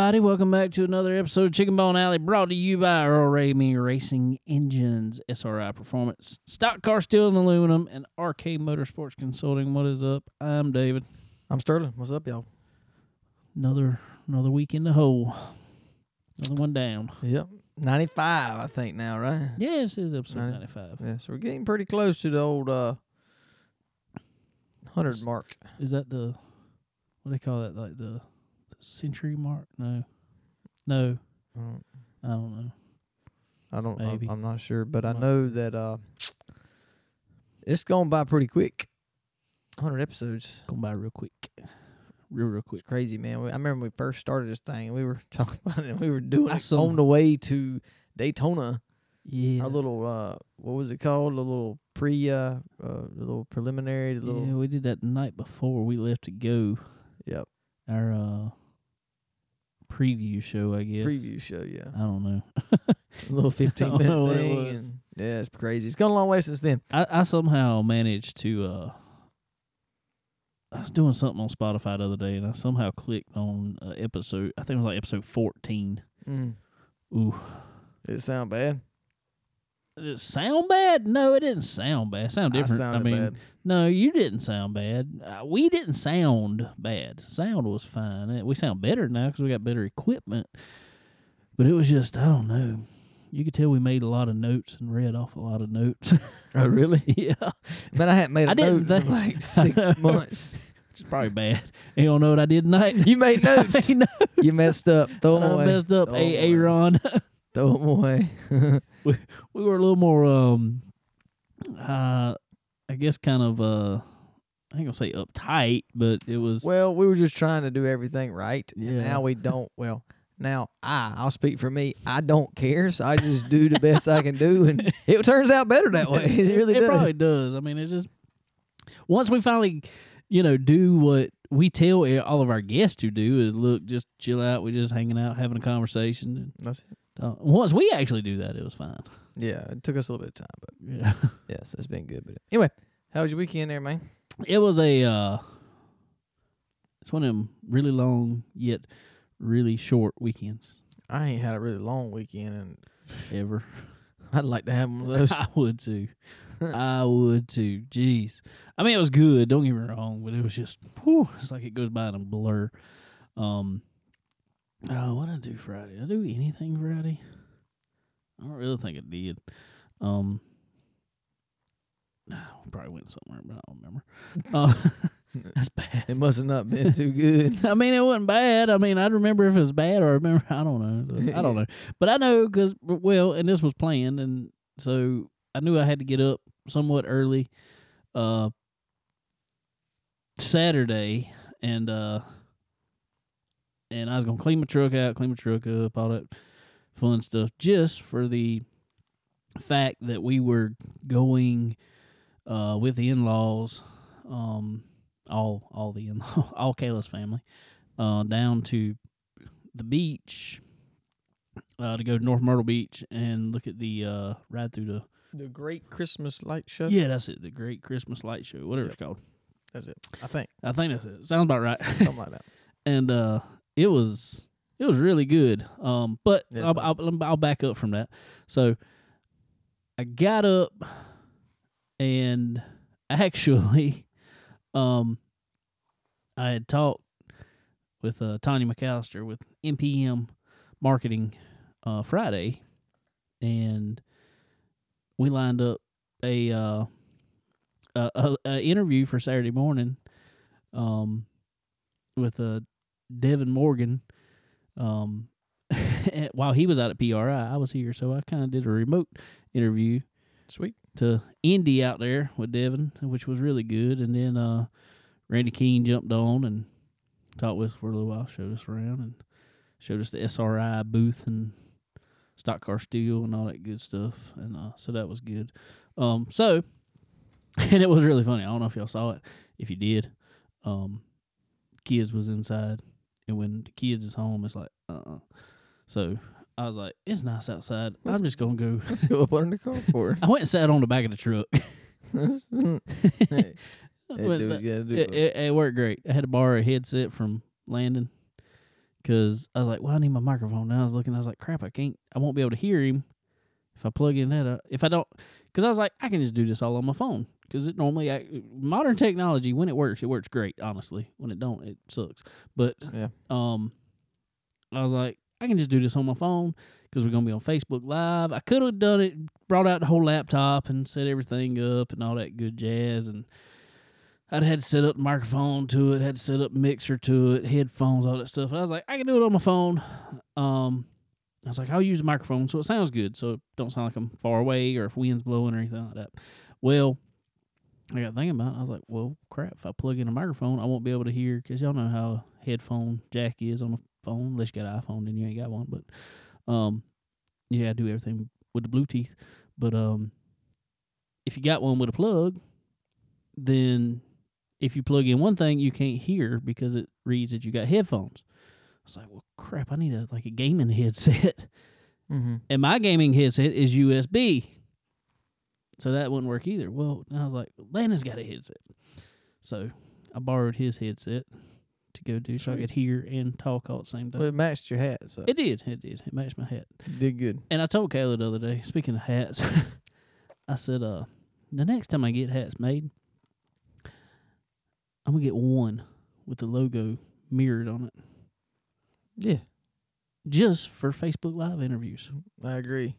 everybody? Welcome back to another episode of Chicken Bone Alley, brought to you by Earl Ramey Racing Engines, SRI Performance, Stock Car Steel and Aluminum, and RK Motorsports Consulting. What is up? I'm David. I'm Sterling. What's up, y'all? Another another week in the hole. Another one down. Yep. 95, I think, now, right? Yeah, this is episode Right. 95. Yeah, so we're getting pretty close to the old uh, 100 mark. Is that the what do they call that? Like the century mark? No, no, Uh, I don't know. I don't Maybe. I'm, I'm not sure, but I know that uh, it's going by pretty quick. 100 episodes. Going by real quick, real real quick. It's crazy, man. We, I remember we first started this thing, and we were talking about it, and we were doing it on the way to Daytona. Yeah, Our little, uh, what was it called? The little pre, uh, uh, little preliminary, little, yeah. We did that the night before we left to go. yep, Our uh preview show, I guess. preview show, yeah. I don't know. a little 15 don't minute it thing. And yeah, it's crazy. It's gone a long way since then. I, I somehow managed to uh I was doing something on Spotify the other day and I somehow clicked on uh, episode I think it was like episode 14. Mm. Ooh. Did it sound bad? It sound bad? No, it didn't sound bad. It sounded different. I I, mean, bad. no, you didn't sound bad. Uh, we didn't sound bad. Sound was fine. Uh, We sound better now because we got better equipment. But it was just, I don't know. You could tell we made a lot of notes and read off a lot of notes. Oh, really? yeah. Man, I hadn't made a I note in like six months. Which is probably bad. You don't know what I did tonight? You made notes. Know. you messed up. Throw them I away. messed up. Throw A. Aaron. Throw them away. we we were a little more um uh I guess kind of uh I ain't gonna say uptight, but it was well, we were just trying to do everything right. And Yeah. now we don't. Well, now I, I'll speak for me. I don't care, so I just do the best I can do, and it turns out better that way. It really it does. probably does. I mean, it's just once we finally, you know, do what we tell all of our guests to do is look, just chill out. We're just hanging out, having a conversation. That's it. Talk. Once we actually do that, it was fine. Yeah, it took us a little bit of time, but Yeah, yes, it's been good. But anyway, how was your weekend there, man? it was a. uh It's one of them really long yet really short weekends I ain't had a really long weekend, and ever. I'd like to have one of those. I would too. I would too. Jeez. I mean, it was good. Don't get me wrong, but it was just, whew, it's like it goes by in a blur. Um, oh, what did I do Friday? Did I do anything Friday? I don't really think I did. Um, probably went somewhere, but I don't remember. Uh, that's bad. It must have not been too good. I mean, it wasn't bad. I mean, I'd remember if it was bad or I remember. I don't know. I don't know. But I know because, well, and this was planned. And so I knew I had to get up somewhat early uh, Saturday. And, uh, and I was going to clean my truck out, clean my truck up, all that fun stuff, just for the fact that we were going uh, with the in laws. Um, all all the in all Kayla's family, uh, down to the beach, uh, to go to North Myrtle Beach and look at the uh, ride through the The Great Christmas Light Show. yeah that's it the Great Christmas Light Show whatever it's called that's it. I think I think that's it sounds about right something like that. and uh, it was it was really good. Um but I'll, I'll I'll back up from that. So I got up and actually um I had talked with uh, Tanya McAllister with MPM Marketing uh, Friday, and we lined up a, uh, a, a, a interview for Saturday morning, um, with uh, Devin Morgan. Um, while he was out at PRI, I was here, so I kind of did a remote interview Sweet. to Indy out there with Devin, which was really good. And then uh, Randy Keene jumped on and talked with us for a little while, showed us around, and showed us the SRI booth and stock car steel and all that good stuff. And uh, so that was good. Um, so, and it was really funny. I don't know if y'all saw it. If you did, um, kids was inside, and when the kids is home, it's like, uh, uh So I was like, it's nice outside. I'm just gonna go. Let's go up under the carport. I went and sat on the back of the truck. hey, I hey, went and do sat- what you gotta do. it, it, it worked great. I had to borrow a headset from Landon because I was like, well, I need my microphone. Now I was looking, I was like, crap, I can't, I won't be able to hear him if I plug in that. Uh, if I don't, because I was like, I can just do this all on my phone. Because it normally, I, modern technology, when it works, it works great. Honestly, when it don't, it sucks. But Yeah. um, I was like, I can just do this on my phone because we're gonna be on Facebook Live. I could have done it, brought out the whole laptop and set everything up and all that good jazz, and I'd had to set up microphone to it, had to set up mixer to it, headphones, all that stuff. And I was like, I can do it on my phone. Um, I was like, I'll use the microphone so it sounds good, so it don't sound like I'm far away or if wind's blowing or anything like that. Well, I got thinking about it. I was like, well, crap. If I plug in a microphone, I won't be able to hear because y'all know how a headphone jack is on a phone. Unless you got an iPhone, then you ain't got one. But um, yeah, I do everything with the Bluetooth. But um, if you got one with a plug, then if you plug in one thing, you can't hear because it reads that you got headphones. I was like, well, crap. I need a like a gaming headset. Mm-hmm. And my gaming headset is USB. So that wouldn't work either. Well, I was like, Landon's got a headset. So I borrowed his headset to go do so I could hear and talk all at the same time. Well, it matched your hat, so it did. It did. It matched my hat. did good. And I told Kayla the other day, speaking of hats, I said, uh, the next time I get hats made, I'm going to get one with the logo mirrored on it Yeah, just for Facebook Live interviews. I agree.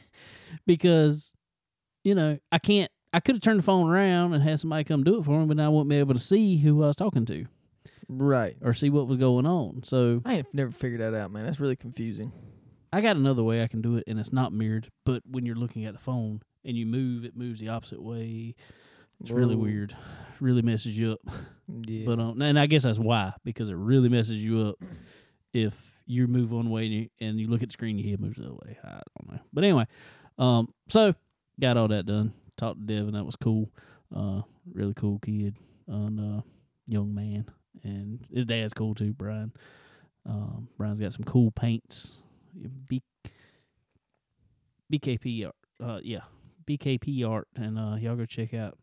because you know I can't. I could have turned the phone around and had somebody come do it for me, but I wouldn't be able to see who I was talking to right. or see what was going on. So I ain't never figured that out, man. That's really confusing. I got another way I can do it, and it's not mirrored. But when you're looking at the phone and you move, it moves the opposite way. It's really weird. Really messes you up. Yeah. But um, and I guess that's why because it really messes you up if you move one way and you, and you look at the screen, your head moves the other way. I don't know. But anyway, um, so got all that done. Talked to Devin. That was cool. Uh, really cool kid and uh, young man, and his dad's cool too, Brian. Um, Brian's got some cool paints. B- BKP art. Uh, yeah, BKP art, and uh, y'all go check out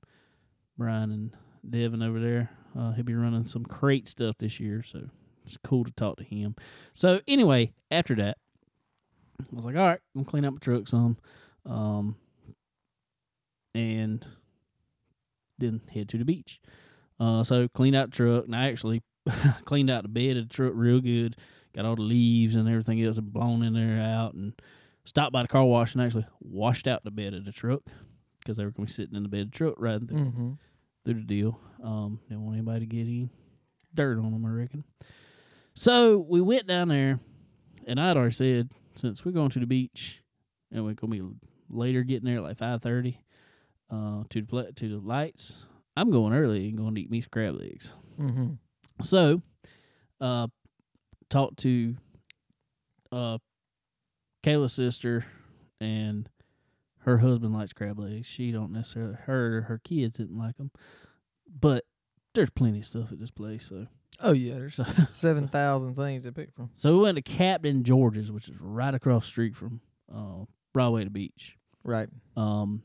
Brian and Devin over there. Uh, he'll be running some crate stuff this year, so it's cool to talk to him. So anyway, after that, I was like, all right, I'm clean up my truck some, um, and then head to the beach. Uh, so cleaned out the truck, and I actually cleaned out the bed of the truck real good. Got all the leaves and everything else blown in there out, and stopped by the car wash and actually washed out the bed of the truck because they were gonna be sitting in the bed of the truck riding through mm-hmm. through the deal. Um, didn't want anybody to get any dirt on them, I reckon. So we went down there, and I'd already said since we're going to the beach, and we're gonna be later getting there like five thirty, uh, to the to the lights. I'm going early and going to eat me some crab legs. Mm-hmm. So, uh, talked to uh, Kayla's sister and her husband likes crab legs. She don't necessarily her her kids didn't like them, but there's plenty of stuff at this place. So, Oh yeah, there's seven thousand things to pick from. so we went to Captain George's, which is right across the street from uh, Broadway to Beach. Right, Um,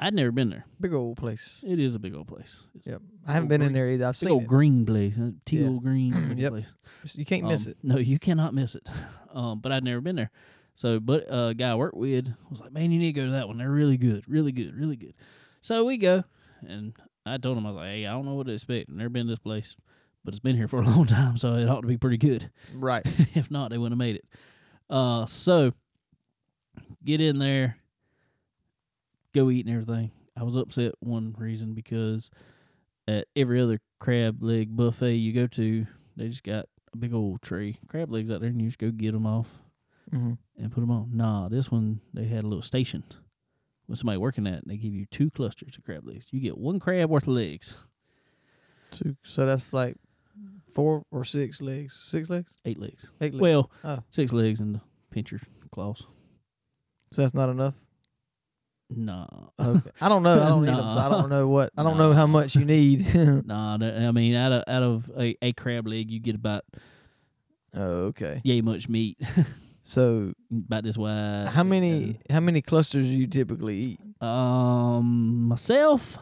I'd never been there. big old place. It is a big old place. It's Yep, I haven't been old in there either. I've Big seen old it. green place, teal green Yep. place. You can't miss Um, it. No, you cannot miss it. Um, but I'd never been there. So, but uh, guy I worked with was like, "Man, you need to go to that one. They're really good, really good, really good." So we go, and I told him I was like, "Hey, I don't know what to expect. I've never been to this place, but it's been here for a long time, so it ought to be pretty good. Right. if not, they wouldn't have made it." Uh, so get in there, go eat and everything. I was upset one reason because at every other crab leg buffet you go to, they just got a big old tray crab legs out there, and you just go get them off Mm-hmm. and put them on. Nah, this one they had a little station with somebody working at, and they give you two clusters of crab legs. You get one crab worth of legs, So, so that's like four or six legs. Six legs. eight legs. Eight legs. Well, Oh. six legs and the pincher claws. so that's not enough. Nah, Okay. I don't know. I don't so I don't know what. I don't know how much you need. that- I mean, out of out of a, a crab leg, you get about oh, okay. yay much meat, So about this wide. how many how many clusters do you typically eat? Um, myself.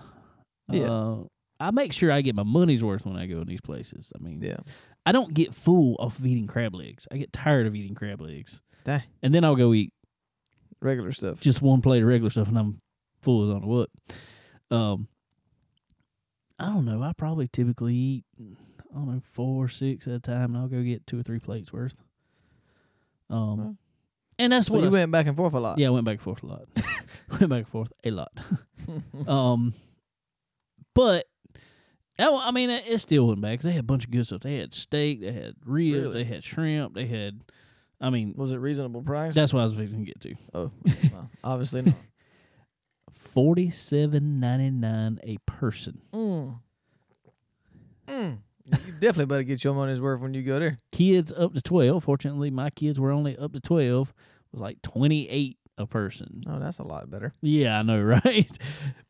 Yeah. Uh, I make sure I get my money's worth when I go in these places. I mean, Yeah. I don't get full off of eating crab legs. I get tired of eating crab legs, Dang. and then I'll go eat Regular stuff. just one plate of regular stuff, and I'm full as on what. Um, I don't know. I probably typically eat I don't know four or six at a time, and I'll go get two or three plates worth. Um, and that's So what you went back and forth a lot. yeah, I went back and forth a lot. went back and forth a lot. um, but oh, I mean, it, it still went back 'cause they had a bunch of good stuff. They had steak, they had ribs, Really? they had shrimp, they had. I mean, Was it reasonable price? that's what I was fixing to get to. oh, well, obviously not. Forty seven ninety nine a person. Mm. Mm. You definitely better get your money's worth when you go there. Kids up to twelve. Fortunately, my kids were only up to twelve. Was like twenty eight a person. Oh, that's a lot better. Yeah, I know, right?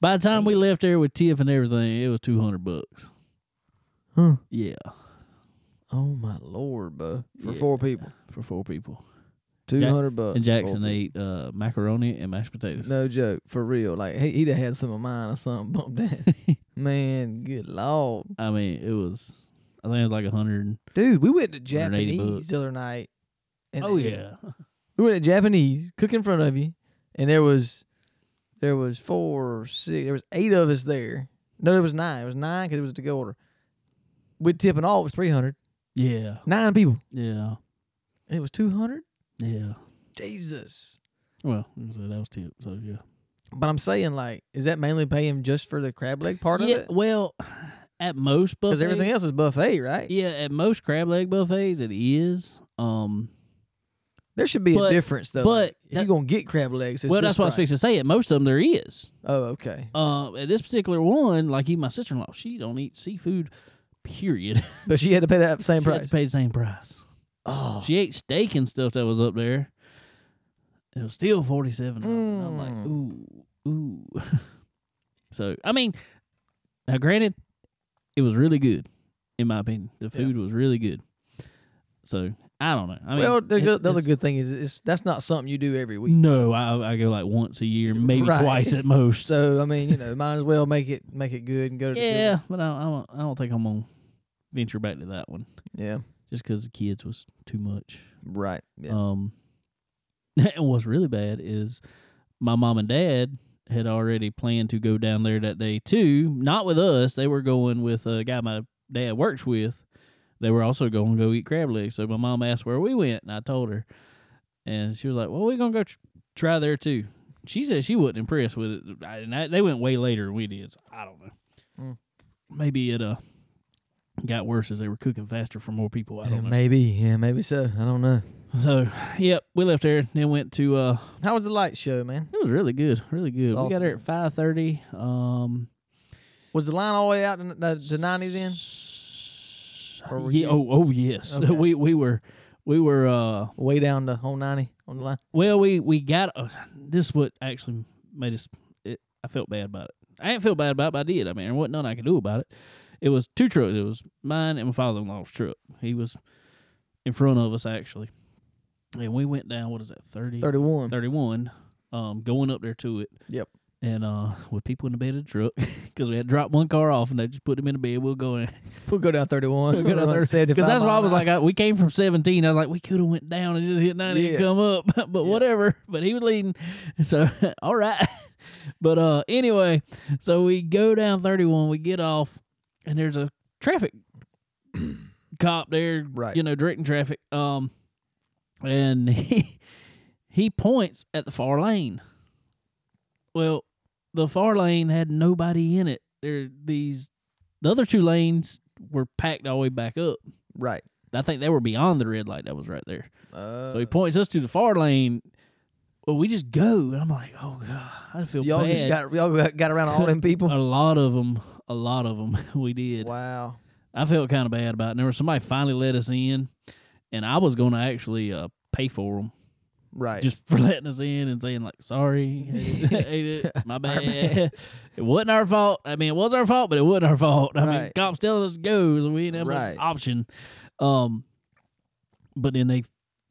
By the time we left there with tip and everything, it was two hundred bucks. Huh. Yeah, Oh my lord, bro. For Yeah. four people. for four people. Two hundred bucks. And Jackson people. ate uh, macaroni and mashed potatoes. No joke, for real. Like he, he'd have had some of mine or something bumped in. Man, good lord. I mean, it was. I think it was like a hundred. Dude, we went to 180 Japanese bucks. the other night. And Oh yeah, We went to Japanese, cook in front of you, and there was there was four or six there was eight of us there. No, there was nine. It was nine because it was to go order. With tip and all, it was three hundred. Yeah, Nine people. yeah, it was two hundred? yeah. Jesus. Well, that was tip. So yeah. But I'm saying, like, is that mainly paying just for the crab leg part yeah. of it? Well, at most buffets, Because everything else is buffet, right? Yeah, at most crab leg buffets, it is. Um, There should be But- a difference though. but like, if that- you're gonna get crab legs, it's well, that's what I was fixing to say. At most of them, there is. Oh, okay. Uh, at this particular one, like even my sister in law, she don't eat seafood. Period. But she had to pay that same she had price. to pay the same price. oh, She ate steak and stuff that was up there. It was still forty seven. I'm like, Mm. ooh, ooh. so I mean, now granted, it was really good, in my opinion. The Yeah. food was really good. So I don't know. I mean, well, the, it's- the other good thing is, it's, that's not something you do every week. No, I I go like once a year, maybe Right. twice at most. So I mean, you know, might as well make it make it good and go to yeah, but I, I don't I don't think I'm gonna venture back to that one yeah, just because the kids was too much. right. Yeah. Um, and what's really bad is my mom and dad had already planned to go down there that day too. Not with us; they were going with a guy my dad works with. They were also going to go eat crab legs. So my mom asked where we went, and I told her, and she was like, "Well, we're gonna go tr- try there too." She said she wasn't impressed with it, I- and I, they went way later than we did. So I don't know. Mm. Maybe it uh got worse as they were cooking faster for more people. I don't know. maybe, yeah, maybe so. I don't know. So, yep, we left there. Then went to. uh How was the light show, man? It was really good, really good. We got there at five thirty. Um, Was the line all the way out to the nineties in? Yeah. Oh, oh yes. Okay. we we were we were. uh Way down to whole ninety on the line. Well, we we got uh, this. What actually made us? It, I felt bad about it. I didn't feel bad about it, but I did. I mean, there wasn't nothing I could do about it. It was two trucks. It was mine and my father-in-law's truck. He was in front of us actually, and we went down. What is that? 30, Thirty one. 31, um, going up there to it. Yep. And uh, with people in the bed of the truck, because we had dropped one car off, and they just put him in the bed. We'll go in. We'll go down thirty one. We'll go down 30 Because that's why I was like, I, we came from 17. I was like, we could have went down and just hit 90 Yeah. and come up, but Yeah. whatever. But he was leading, so all right. But uh, anyway, so we go down 31. We get off, and there's a traffic cop there, Right. You know, directing traffic. Um, and he he points at the far lane. Well, the far lane had nobody in it. There, these the other two lanes were packed all the way back up. right. I think they were beyond the red light that was right there. Uh, So he points us to the far lane. Well, we just go, and I'm like, oh god, I feel bad. y'all bad. just got y'all got, got around all them people. a lot of them, a lot of them, we did. wow. I felt kind of bad about it. And there was somebody finally let us in, and I was going to actually uh, pay for them Right. just for letting us in and saying like, sorry, ate it, my bad. bad. it wasn't our fault. I mean, it was our fault, but it wasn't our fault. I mean, cops telling us to go, so we didn't have Right. an option. Um, but then they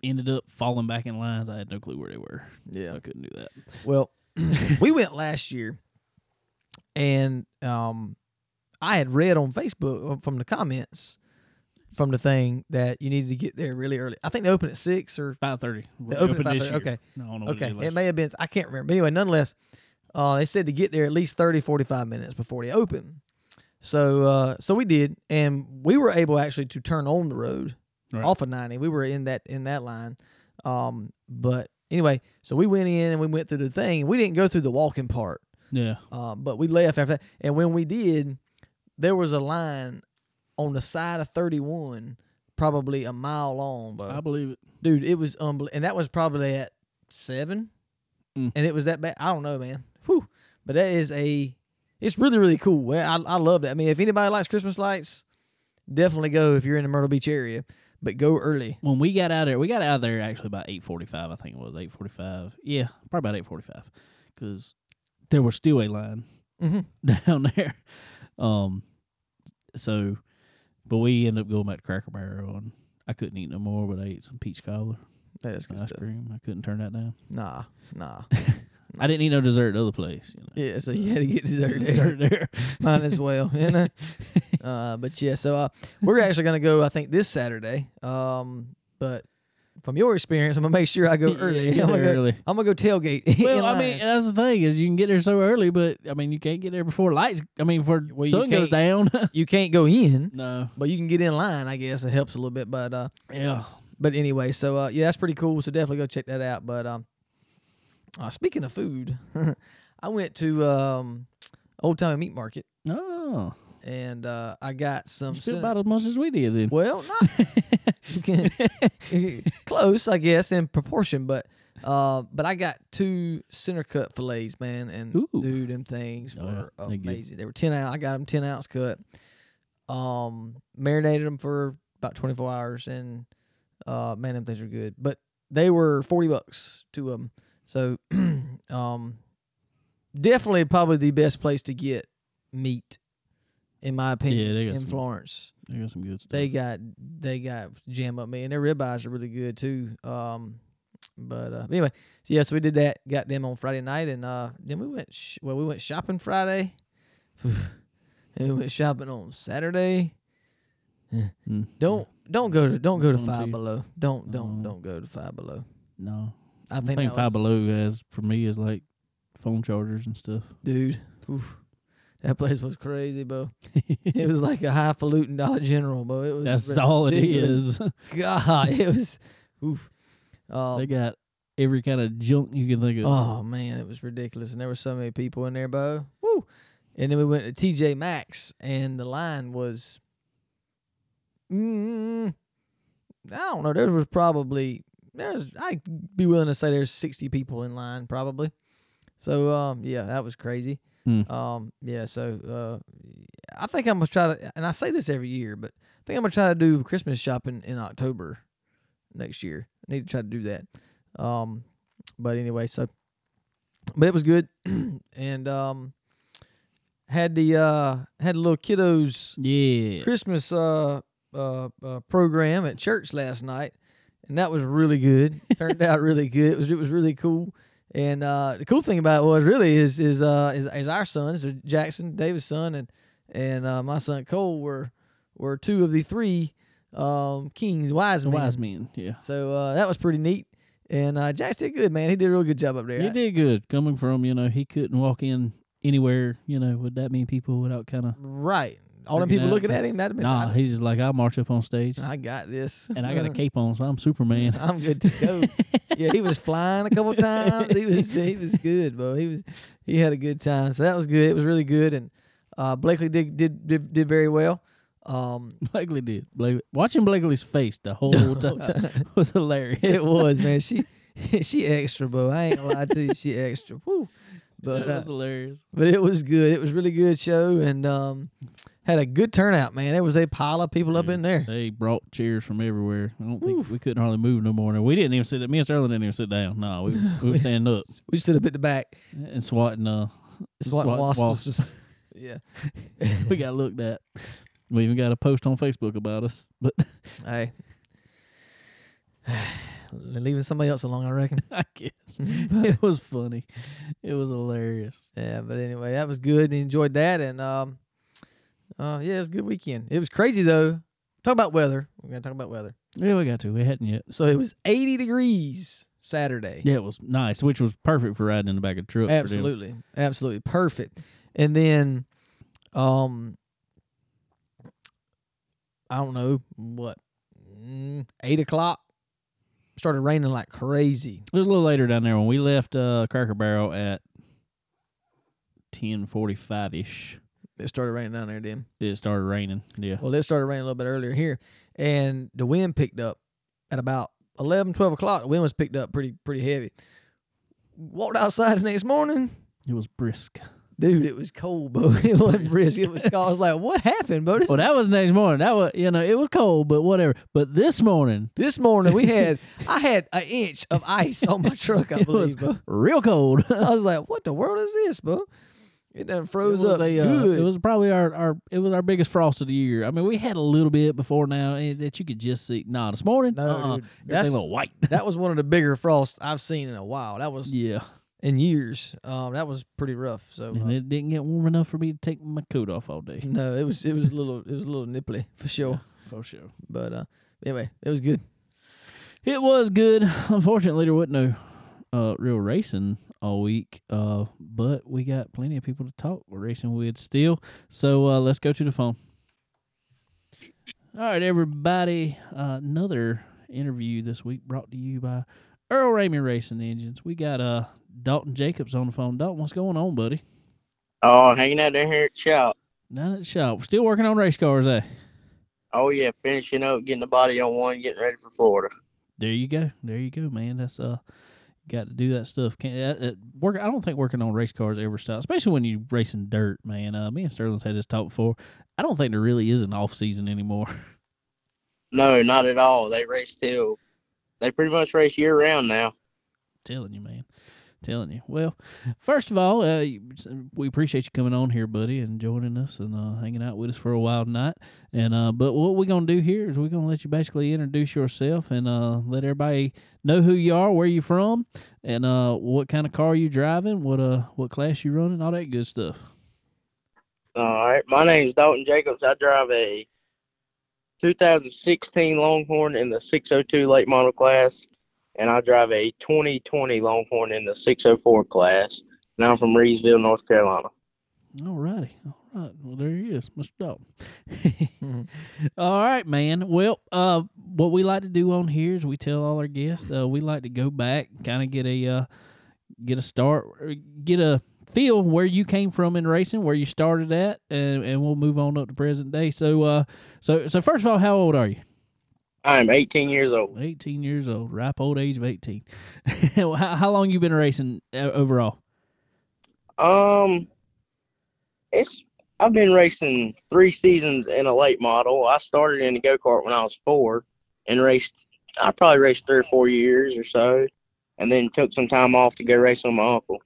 ended up falling back in lines. I had no clue where they were. yeah. I couldn't do that. Well, we went last year, and um, I had read on Facebook uh, from the comments from the thing that you needed to get there really early. I think they open at six or Five thirty. They open at 5:30, okay. No, I don't know what okay. It, did It last may have been. I can't remember. But anyway, nonetheless, uh, they said to get there at least 30, 45 minutes before they open. So, uh, so we did, and we were able actually to turn on the road Right. off of ninety. We were in that in that line. Um, but anyway, so we went in and we went through the thing. We didn't go through the walking part. Yeah. Uh, but we left after that. And when we did, there was a line on the side of 31, probably a mile long, but I believe it. Dude, it was unbelievable. And that was probably at seven. Mm. And it was that bad. I don't know, man. Whew. But that is a, it's really, really cool. I, I love that. I mean, if anybody likes Christmas lights, definitely go if you're in the Myrtle Beach area. But go early. When we got out there, we got out of there actually about eight forty-five. I think it was eight forty-five. Yeah, probably about eight forty-five, because there was still a line hmm down there. Um, so, but we ended up going back to Cracker Barrel, and I couldn't eat no more, but I ate some peach cobbler That's good ice stuff. cream. I couldn't turn that down. Nah, nah. I didn't eat no dessert at the other place. You know. Yeah, so you had to get dessert there. dessert there. Mine as well, you know. uh, but yeah, so uh, we're actually gonna go. I think this Saturday. Um, but from your experience, I'm gonna make sure I go early. I'm, gonna go, early. I'm gonna go tailgate. Well, I mean, that's the thing is you can get there so early, but I mean you can't get there before lights. I mean, before Well, sun goes down. you can't go in, no. but you can get in line. I guess it helps a little bit. But uh, Yeah. but anyway, so uh, yeah, that's pretty cool. So definitely go check that out. But um, uh, speaking of food, I went to um, Old Time Meat Market Oh, and uh, I got some. you about as much as we did. Then. Well, not can close, I guess, in proportion, but uh, but I got two center cut fillets, man, and Ooh. dude, them things were amazing. They were ten ounce. I got them ten ounce cut. Um, marinated them for about twenty four hours, and uh, man, them things are good. But they were forty bucks, to of them. So, um, definitely probably the best place to get meat, in my opinion, Yeah, they got in some- Florence. They got some good stuff. They got they got jam up me, and their ribeyes are really good too. Um, but uh, anyway, so yeah, so we did that. Got them on Friday night, and uh, then we went. Sh- well, we went shopping Friday. and we went shopping on Saturday. Mm. Don't don't go to don't go to Don't Five you? Below. Don't don't No. don't go to Five Below. No. I I think, think that Five Below has for me is like phone chargers and stuff. dude. oof, that place was crazy, bro. It was like a highfalutin Dollar General, bro. It was That's all it is. God, it was. Oof. They got every kind of junk you can think of. Oh man, it was ridiculous, and there were so many people in there, Bo. Woo! And then we went to TJ Maxx, and the line was, mm, I don't know. There was probably there's I'd be willing to say there's sixty people in line probably. So um yeah, that was crazy. Hmm. Um yeah, so uh I think I'm gonna try to, and I say this every year, but I think I'm gonna try to do Christmas shopping in October next year. I need to try to do that. Um, but anyway, so but it was good, and um, had the uh had the little kiddos yeah. Christmas uh, uh uh program at church last night, and that was really good. Turned out really good. It was it was really cool. And uh, the cool thing about it was really is is uh is, is our sons, Jackson, David's son, and and uh, my son Cole were were two of the three um kings wise men. wise men. Yeah. So uh, that was pretty neat. And uh, Jax did good, man. He did a real good job up there. He did good. Coming from, you know, he couldn't walk in anywhere, you know, with that many people without kind of. Right. All them people out. looking at him, that'd have been. Nah, I, he's just like, I'll march up on stage. I got this. And I got a cape on, so I'm Superman. I'm good to go. yeah, he was flying a couple times. He was he was good, bro. He was he had a good time. So that was good. It was really good, and uh, Blakely did did did, did very well. Um, Blakely did. Blakely, watching Blakely's face the whole time was hilarious. it was man. She she extra, bro. I ain't gonna lie to you. She extra. Woo. But it uh, was hilarious. but it was good. It was really good show, and um, had a good turnout, man. There was a pile of people up in there. They brought chairs from everywhere. I don't think Oof. we couldn't hardly move no more. And we didn't even sit. Me and Sterling didn't even sit down. No, we we were standing up We stood up at the back, and swatting. Uh, swatting Swat- wasps. wasps. yeah. we got looked at. We even got a post on Facebook about us. But Hey. Leaving somebody else alone, I reckon. I guess it was funny. It was hilarious. Yeah, but anyway, that was good. And enjoyed that, and um, uh, yeah, it was a good weekend. It was crazy though. talk about weather. We're gonna talk about weather. Yeah, we got to. We hadn't yet. So it was 80 degrees Saturday. Yeah, it was nice, which was perfect for riding in the back of the truck. Absolutely, absolutely perfect. And then, um, I don't know what, mm, eight o'clock started raining like crazy. It was a little later down there when we left uh, Cracker Barrel at ten forty five ish. It started raining down there, then. It started raining. Yeah. Well, it started raining a little bit earlier here, and the wind picked up at about 11, 12 o'clock. The wind was picked up pretty, pretty heavy. Walked outside the next morning. It was brisk. Dude, it was cold, bro. It wasn't brisk. It was cold. I was like, "What happened, bro?" This, Well, that was next morning. That was you know it was cold, but whatever. But this morning this morning we had, I had an inch of ice on my truck. I believe, bro. real cold. I was like, "What the world is this, bro?" It done froze it up a, uh, good. it was probably our, our it was our biggest frost of the year. I mean, we had a little bit before now eh, that you could just see. Nah, this morning, No, uh-uh, dude. everything looked white. that was one of the bigger frosts I've seen in a while. That was yeah, in years. Um, that was pretty rough. So and uh, it didn't get warm enough for me to take my coat off all day. no, it was it was a little it was a little nipply for sure. For sure. But uh, anyway, it was good. It was good. Unfortunately, there wasn't no uh, real racing all week, uh, but we got plenty of people to talk racing with still. So uh, let's go to the phone. All right, everybody. Uh, another interview this week brought to you by Earl Ramey Racing Engines. We got uh, Dalton Jacobs on the phone. Dalton, what's going on, buddy? Oh, hanging out down here at shop. Down at the shop. Still working on race cars, eh? Oh yeah, finishing up, getting the body on one, getting ready for Florida. There you go. There you go, man. That's uh, got to do that stuff. Can't uh, uh, work. I don't think working on race cars ever stops, especially when you're racing dirt, man. Uh, me and Sterling's had this talk before. I don't think there really is an off season anymore. No, not at all. They race till they pretty much race year round now. telling you, man. Telling you. Well, first of all, uh, we appreciate you coming on here, buddy, and joining us and uh, hanging out with us for a while tonight. And uh, but what we're gonna do here is we're gonna let you basically introduce yourself and uh, let everybody know who you are, where you're from, and uh, what kind of car you're driving, what uh, what class you're running, all that good stuff. All right, my name's Dalton Jacobs. I drive a 2016 Longhorn in the 602 late model class, and I drive a 2020 Longhorn in the 604 class. And I'm from Reidsville, North Carolina. All righty. All right. Well, there he is, Mr. Dalton. Mhm. all right, man. Well, uh, what we like to do on here is we tell all our guests uh, we like to go back, kind of get a uh, get a start, get a feel where you came from in racing, where you started at, and, and we'll move on up to present day. So, uh, so, so first of all, how old are you? I'm 18 years old. 18 years old, ripe old age of 18. how, how long you been racing uh, overall? Um, it's I've been racing three seasons in a late model. I started in the go kart when I was four, and raced. I probably raced three or four years or so, and then took some time off to go race with my uncle.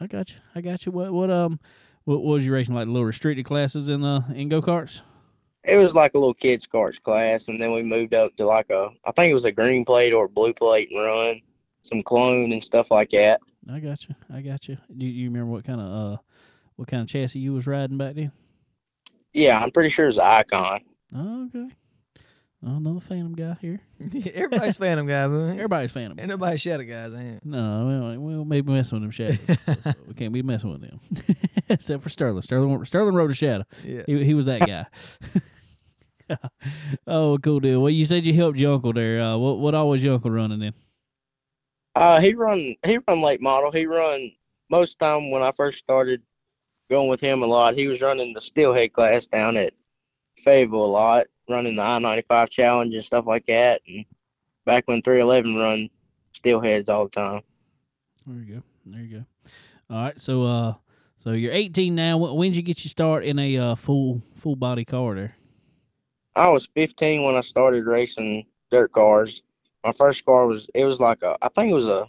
I got you. I got you. What what um what, what was you racing like little restricted classes in uh in go karts? It was like a little kids karts class, and then we moved up to like a I think it was a green plate or a blue plate and run some clone and stuff like that. I got you. I got you. Do you remember what kind of uh what kind of chassis you was riding back then? Yeah, I'm pretty sure it's an icon. Oh, okay. Oh, another Phantom guy here. Everybody's Phantom guy, bro. Everybody's Phantom. Ain't nobody Shadow guys, ain't it? No, we, we don't maybe messing with them shadows. we can't be messing with them, except for Sterling. Sterling Sterling rode a shadow. Yeah. He he was that guy. oh, cool deal. Well, you said you helped your uncle there. Uh, what what all was your uncle running in? Uh, he run he run late model. He run most time when I first started going with him a lot. He was running the steelhead class down at Fayetteville a lot, running the I ninety five challenge and stuff like that. And back when three eleven run steelheads all the time. There you go. There you go. All right. So uh, so you're 18 now. When when did you get your start in a uh, full full body car there? I was fifteen when I started racing dirt cars. My first car was it was like a I think it was a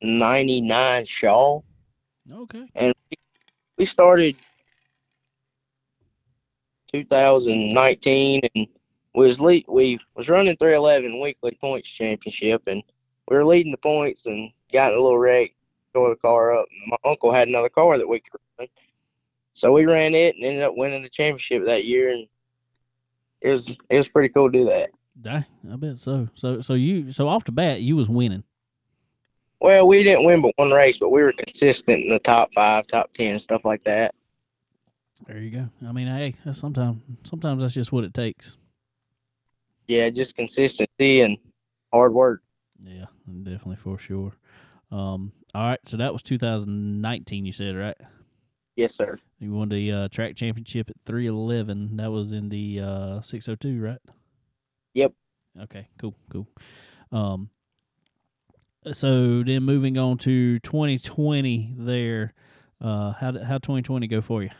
ninety nine Shaw. Okay. And we started 2019 and we was lead, we was running 311 weekly points championship and we were leading the points and got in a little wreck tore the car up my uncle had another car that we could run so we ran it and ended up winning the championship that year and it was it was pretty cool to do that. I, I bet so. So so you so off the bat you was winning. Well, we didn't win but one race, but we were consistent in the top five, top ten, stuff like that. There you go. I mean, hey, sometimes sometimes that's just what it takes. Yeah, just consistency and hard work. Yeah, definitely for sure. Um, all right, so that was 2019. You said right? Yes, sir. You won the uh, track championship at 311. That was in the uh, 602, right? Yep. Okay, cool, cool. Um, so then moving on to 2020 there, uh, how how 2020 go for you?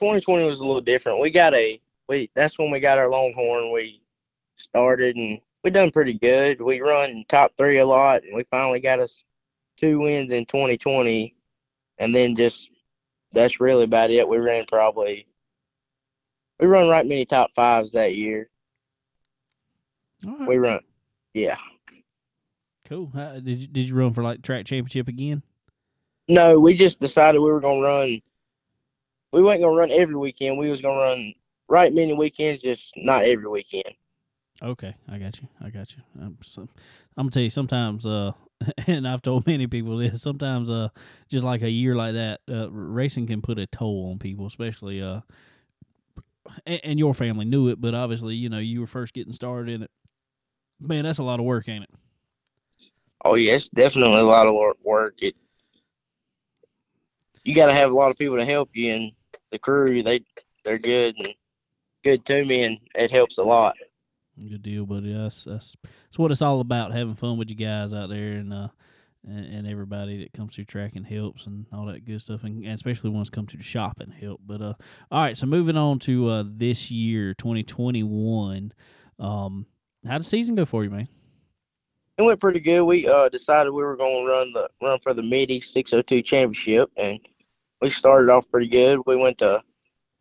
2020 was a little different. We got a we that's when we got our Longhorn. We started and we done pretty good. We run top three a lot, and we finally got us two wins in 2020, and then just that's really about it. We ran probably we run right many top fives that year. Right, We run, yeah. cool. How, did you did you run for like track championship again? No, we just decided we were gonna run. We weren't gonna run every weekend. We was gonna run right many weekends, just not every weekend. Okay, I got you. I got you. I'm, so, I'm gonna tell you sometimes, uh, and I've told many people this. Sometimes, uh, just like a year like that, uh, racing can put a toll on people, especially uh, and, and your family knew it, but obviously, you know, you were first getting started in it. Man, that's a lot of work, ain't it? Oh yeah, it's definitely a lot of wor- work. It you got to have a lot of people to help you, and the crew they they're good and good to me, and it helps a lot. Good deal, buddy. That's that's that's what it's all about. Having fun with you guys out there, and uh, and, and everybody that comes through track and helps and all that good stuff, and, and especially ones come to the shop and help. But uh, all right. So moving on to uh this year, twenty twenty one. Um, how'd the season go for you, man? It went pretty good. We uh decided we were going to run the run for the Mid East 602 championship, and we started off pretty good. We went to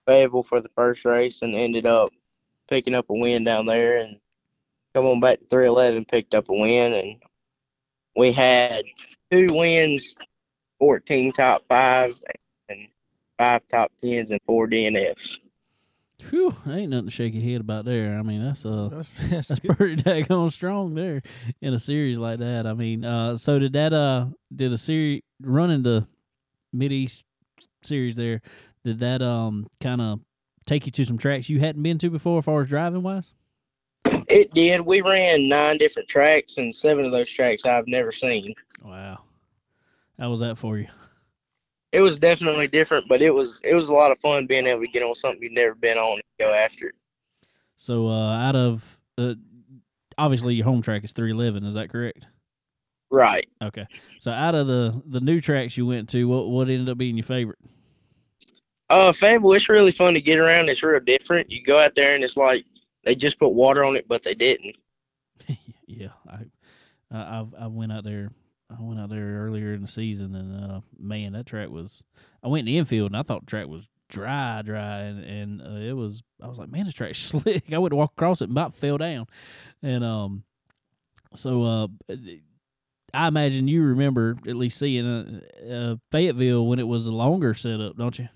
Fayetteville for the first race and ended up picking up a win down there, and come on back to 311, picked up a win, and we had two wins, 14 top fives, and five top tens, and four DNFs. Whew, ain't nothing to shake your head about there. I mean, that's uh, That's, that's, that's good. pretty daggone strong there in a series like that. I mean, uh, so did that uh, did a series running the Mid East series there? Did that um kind of take you to some tracks you hadn't been to before, as far as driving wise? It did. We ran nine different tracks, and seven of those tracks I've never seen. Wow, how was that for you? It was definitely different, but it was it was a lot of fun being able to get on something you've never been on and go after it. So uh, out of uh, obviously your home track is three eleven, is that correct? Right. Okay, so out of the the new tracks you went to, what what ended up being your favorite? Uh, Fayetteville, it's really fun to get around. It's real different. You go out there and it's like they just put water on it, but they didn't. yeah, I, I I went out there. I went out there earlier in the season, and uh, man, that track was. I went in the infield, and I thought the track was dry, dry, and and uh, it was. I was like, man, this track's slick. I went to walk across it, and about fell down, and um, so uh, I imagine you remember at least seeing uh, uh, Fayetteville when it was a longer setup, don't you?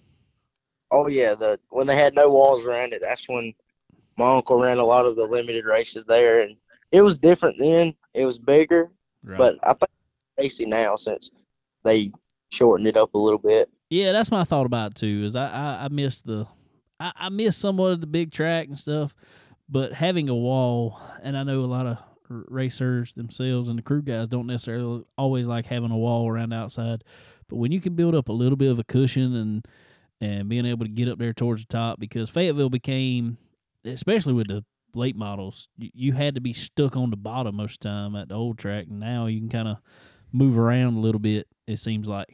Oh yeah, the when they had no walls around it, that's when my uncle ran a lot of the limited races there, and it was different then. It was bigger, Right. but I think it's racing now since they shortened it up a little bit. Yeah, that's my thought about it too. Is I I, I miss the I, I miss somewhat of the big track and stuff, but having a wall, and I know a lot of racers themselves and the crew guys don't necessarily always like having a wall around the outside, but when you can build up a little bit of a cushion and and being able to get up there towards the top, because Fayetteville became, especially with the late models, you, you had to be stuck on the bottom most of the time at the old track, and now you can kind of move around a little bit. It seems like.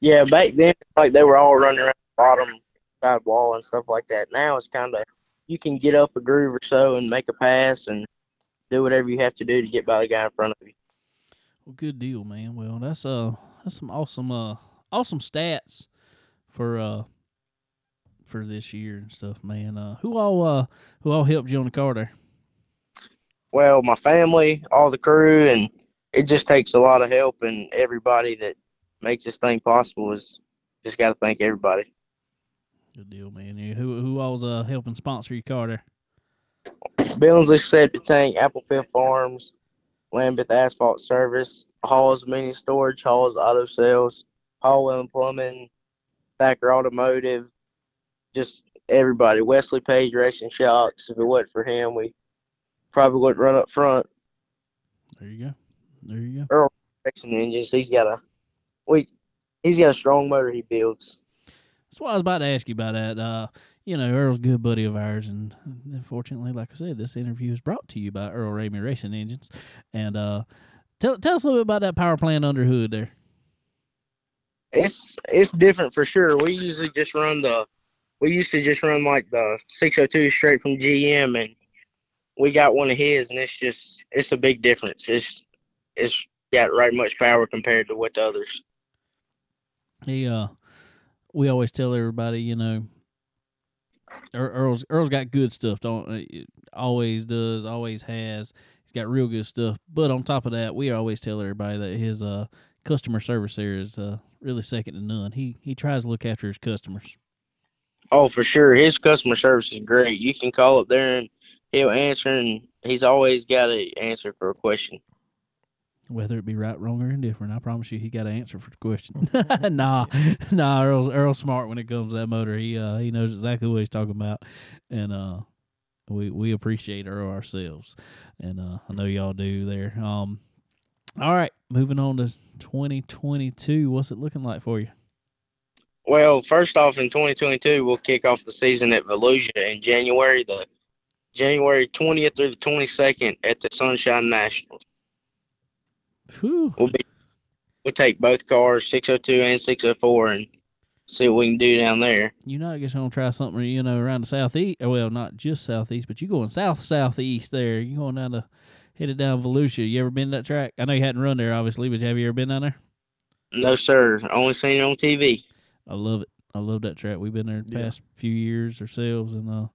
Yeah, back then, like they were all running around the bottom side wall and stuff like that. Now it's kind of you can get up a groove or so and make a pass and do whatever you have to do to get by the guy in front of you. Well, good deal, man. Well, that's uh that's some awesome uh awesome stats for uh for this year and stuff, man. Uh who all uh who all helped you on the car there? Well, my family, all the crew, and it just takes a lot of help and everybody that makes this thing possible is just got to thank everybody. Good deal, man. Who who all's uh helping sponsor your car there? Billingsley Septic Tank, Applefin Farms, Lambeth Asphalt Service, Hall's Mini Storage, Hall's Auto Sales, Hallwell and Plumbing, Thacker Automotive, just everybody. Wesley Page Racing Shocks. If it wasn't for him, we probably wouldn't run up front. There you go. There you go. Earl Racing engines. He's got a we. He's got a strong motor he builds. That's what I was about to ask you about that. Uh, you know, Earl's a good buddy of ours, and unfortunately, like I said, this interview is brought to you by Earl Ramey Racing Engines. And uh, tell tell us a little bit about that power plant under hood there. It's it's different for sure. We usually just run the. We used to just run like the 602 straight from GM, and we got one of his, and it's just it's a big difference. It's it's got right much power compared to what the others. He uh, we always tell everybody, you know, Earl's Earl's got good stuff. Don't uh, always does, always has. He's got real good stuff. But on top of that, we always tell everybody that his uh customer service there is uh really second to none. He he tries to look after his customers. Oh, for sure. His customer service is great. You can call up there and he'll answer, and he's always got an answer for a question. Whether it be right, wrong, or indifferent, I promise you, he got an answer for the question. nah, nah, Earl's Earl's smart when it comes to that motor. He uh he knows exactly what he's talking about, and uh we we appreciate Earl ourselves, and uh I know y'all do there. Um, all right, moving on to 2022. What's it looking like for you? Well, first off, in 2022, we'll kick off the season at Volusia in January, the January 20th through the 22nd at the Sunshine Nationals. Whew. We'll be we'll take both cars, 602 and 604, and see what we can do down there. You know, I guess I'm gonna try something, you know, around the southeast. Well, not just southeast, but you going south southeast there. You going down to headed down Volusia. You ever been to that track? I know you hadn't run there, obviously, but have you ever been down there? No, sir. Only seen it on TV. I love it. I love that track. We've been there the Yeah. past few years ourselves, and uh,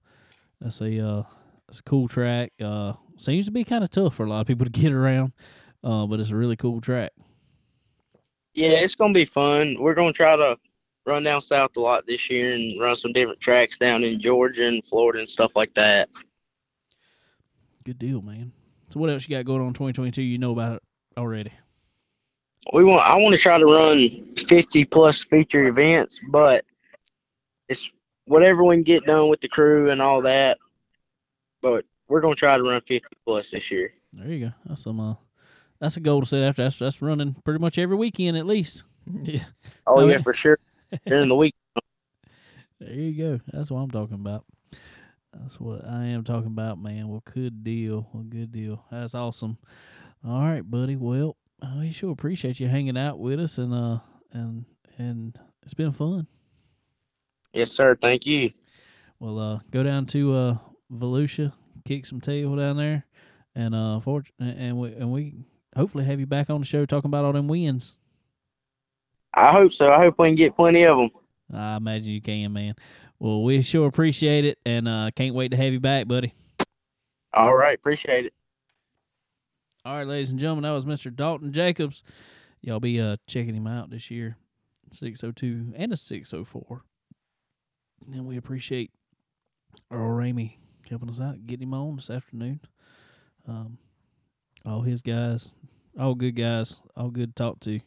that's a uh, it's a cool track. Uh, seems to be kind of tough for a lot of people to get around, uh, but it's a really cool track. Yeah, it's gonna be fun. We're gonna try to run down south a lot this year and run some different tracks down in Georgia and Florida and stuff like that. Good deal, man. So what else you got going on 2022? You know about it already. We want. I want to try to run 50 plus feature events, but it's whatever we can get done with the crew and all that. But we're gonna try to run 50 plus this year. There you go. That's some. Uh, that's a goal to set after. That's that's running pretty much every weekend at least. Yeah. Oh Oh, yeah, yeah. for sure. During the week. There you go. That's what I'm talking about. That's what I am talking about, man. Well, good deal. Well, good deal. That's awesome. All right, buddy. Well, uh, we sure appreciate you hanging out with us, and uh, and and it's been fun. Yes, sir. Thank you. Well, uh, go down to uh Volusia, kick some tail down there, and uh, for, and we and we hopefully have you back on the show talking about all them wins. I hope so. I hope we can get plenty of them. I imagine you can, man. Well, we sure appreciate it, and uh, can't wait to have you back, buddy. All right. Appreciate it. All right, ladies and gentlemen, that was Mr. Dalton Jacobs. Y'all be uh checking him out this year, six oh two and a six oh four. And we appreciate Earl Ramey helping us out, getting him on this afternoon. Um, all his guys, all good guys, all good to talk to.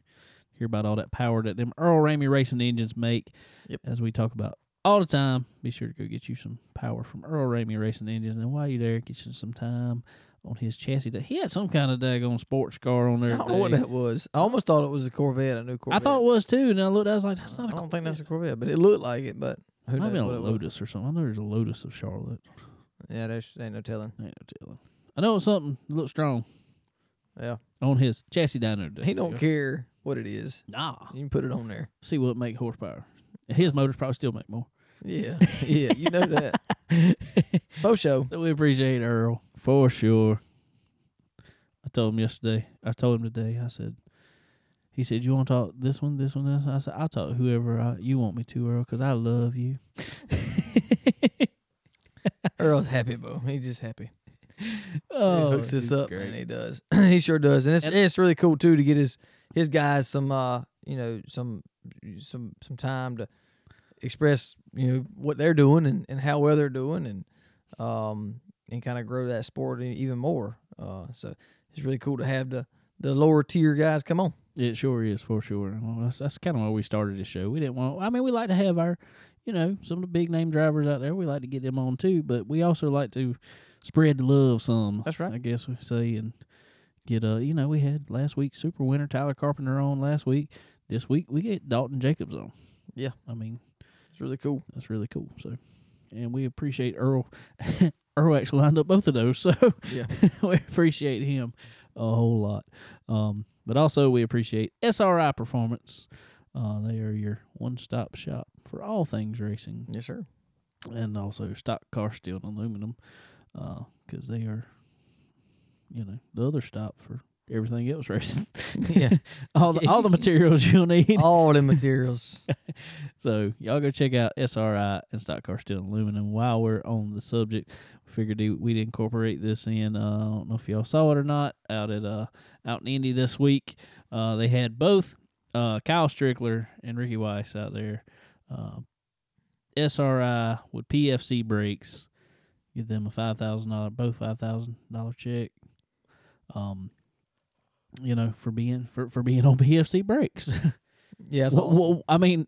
Hear about all that power that them Earl Ramey racing engines make. Yep. As we talk about all the time, be sure to go get you some power from Earl Ramey racing engines. And while you're there, get you some time on his chassis. He had some kind of daggone sports car on there. I don't know what that was. I almost thought it was a Corvette. I knew I thought it was too, and I looked. I was like, "That's not a don't think that's a Corvette. Corvette, but it looked like it. But who Might knows be a what it was. Lotus or something. I know there's a Lotus of Charlotte. Yeah, there's ain't no telling. Ain't no telling. I know it's something that looks strong Yeah, on his chassis down there. he don't care what it is. Nah, You can put it on there. see what make horsepower. And His motors probably still make more. Yeah, yeah, you know that. For sure. So we appreciate Earl for sure. I told him yesterday. I told him today. I said, he said, "You want to talk this one, this one, this?" one?" I said, "I'll talk whoever I, you want me to, Earl, because I love you." Earl's happy, bro. He's just happy. oh, he hooks us up, great. man. He does. he sure does, and it's And- it's really cool too to get his his guys some uh you know some some some time to express you know what they're doing and, and how well they're doing and um and kind of grow that sport e- even more. Uh, so it's really cool to have the the lower tier guys come on. It sure is for sure. Well, that's that's kind of why we started the show. We didn't want. I mean, we like to have our, you know, some of the big name drivers out there. We like to get them on too, but we also like to spread the love some. That's right. I guess we say and get uh, you know, we had last week super winner Tyler Carpenter on last week. This week we get Dalton Jacobs on. Yeah. I mean It's really cool. that's really cool. So, and we appreciate Earl. Earl actually lined up both of those, so Yeah. we appreciate him a whole lot. Um, but also we appreciate SRI Performance. Uh, they are your one-stop shop for all things racing, Yes, sir. and also stock car steel and aluminum, because they are, you know, the other stop for everything else racing. yeah. all the all the materials you'll need. All the materials. So y'all go check out SRI and Stock Car Steel and Aluminum. While we're on the subject, we figured we- we'd incorporate this in. Uh, I don't know if y'all saw it or not. Out at uh out in Indy this week, uh, they had both uh, Kyle Strickler and Ricky Weiss out there. Uh, SRI with PFC brakes, give them a five thousand dollar, both five thousand dollar check. Um, you know, for being for for being on PFC brakes. Yeah. Well, awesome. well, I mean,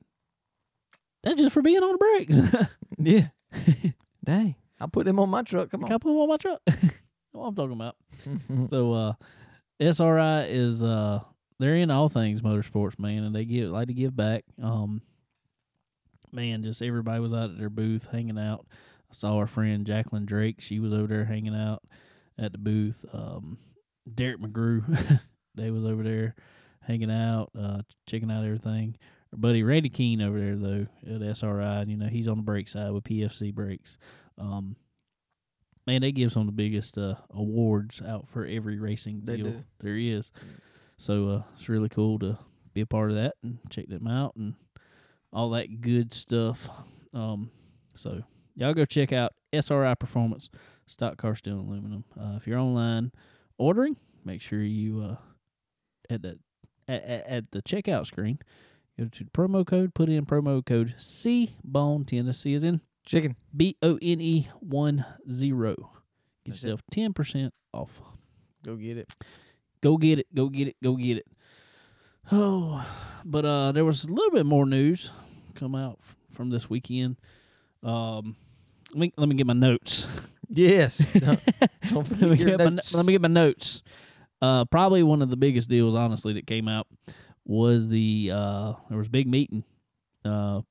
that's just for being on the brakes. yeah. Dang. I'll put them on my truck. Come Can I on. put them on my truck? That's what I'm talking about. So, uh, SRI is uh, they're in all things motorsports, man, and they give like to give back. Um, man, just everybody was out at their booth hanging out. I saw our friend Jacqueline Drake; she was over there hanging out at the booth. Um, Derek McGrew, they was over there hanging out, uh, checking out everything. Our buddy Randy Keene over there though at SRI, and you know he's on the brake side with PFC brakes. Um, man, they give some of the biggest uh, awards out for every racing They deal do. there is. So uh, it's really cool to be a part of that and check them out and all that good stuff. Um, so y'all go check out SRI Performance Stock Car Steel and Aluminum. Uh, if you're online ordering, make sure you uh, at the at, at, the checkout screen go to the promo code, put in promo code C Bone Tennessee is in Chicken. B O N E one zero. Get That's yourself ten percent off. Go get it. Go get it. Go get it. Go get it. Oh, but uh, there was a little bit more news come out f- from this weekend. Um, let me let me get my notes. Yes. Don't, let, me your get my, notes. let me get my notes. Uh, probably one of the biggest deals, honestly, that came out was the uh, there was a big meeting uh,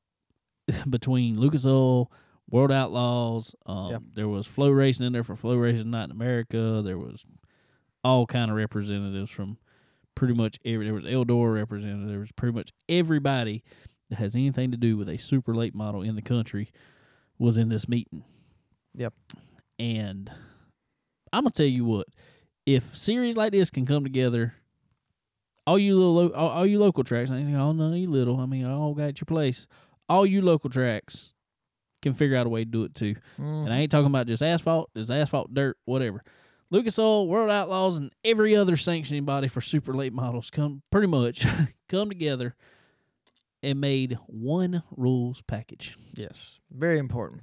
between Lucas Oil, World Outlaws. Um. There was FloRacing in there for FloRacing night in America. There was all kind of representatives from pretty much every. There was Eldora representative. There was pretty much everybody that has anything to do with a super late model in the country was in this meeting. Yep. And I'm gonna tell you what, if series like this can come together, all you little, all, all you local tracks, I all none of you little. I mean, all got your place. All you local tracks can figure out a way to do it too. Mhm. And I ain't talking about just asphalt, just asphalt, dirt, whatever. Lucas Oil, World Outlaws, and every other sanctioning body for super late models come pretty much come together and made one rules package. Yes, very important.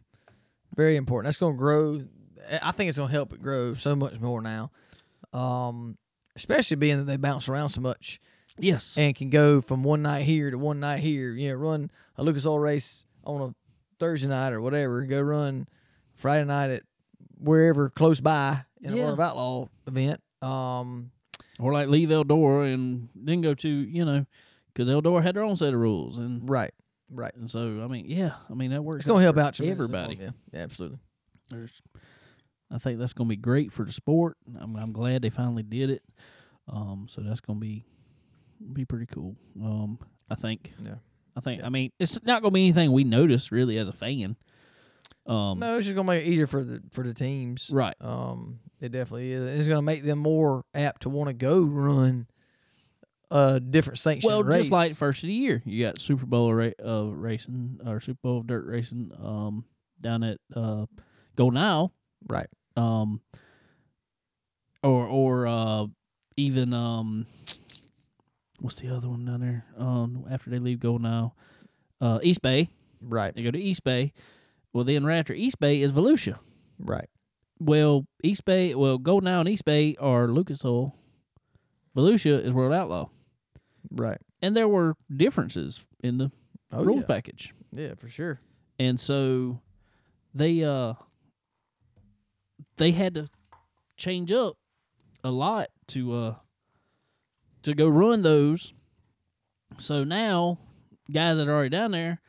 Very important. That's going to grow. I- think it's going to help it grow so much more now. Um, especially being that they bounce around so much Yes. and can go from one night here to one night here. You know, run a Lucas Oil race on a Thursday night or whatever. Go run Friday night at wherever close by in a Yeah. World of Outlaw event. Um, or like leave Eldora and then go to you know because Eldora had their own set of rules and right, right. and so I mean yeah I mean that works It's going to help out everybody. Yeah, yeah, absolutely. There's, I think that's gonna be great for the sport. I'm I'm glad they finally did it. Um, so that's gonna be be pretty cool. Um, I think. Yeah. I think. I mean, it's not gonna be anything we notice really as a fan. Um, No, it's just going to make it easier for the for the teams. right. Um, it definitely is. It's going to make them more apt to want to go run a different sanction Well, race. just like first of the year, you got Super Bowl ra- uh, racing or Super Bowl of dirt racing um, down at uh, Golden Isle. right, um or or uh even um what's the other one down there um after they leave Go Now, uh East Bay Right. They go to East Bay. Well, then right after East Bay is Volusia. Right. Well, East Bay, well, Go Now and East Bay are Lucas Oil. Volusia is World Outlaw. Right. And there were differences in the Oh rules yeah. package. Yeah, for sure. And so they uh they had to change up a lot to uh to go run those. So now guys that are already down there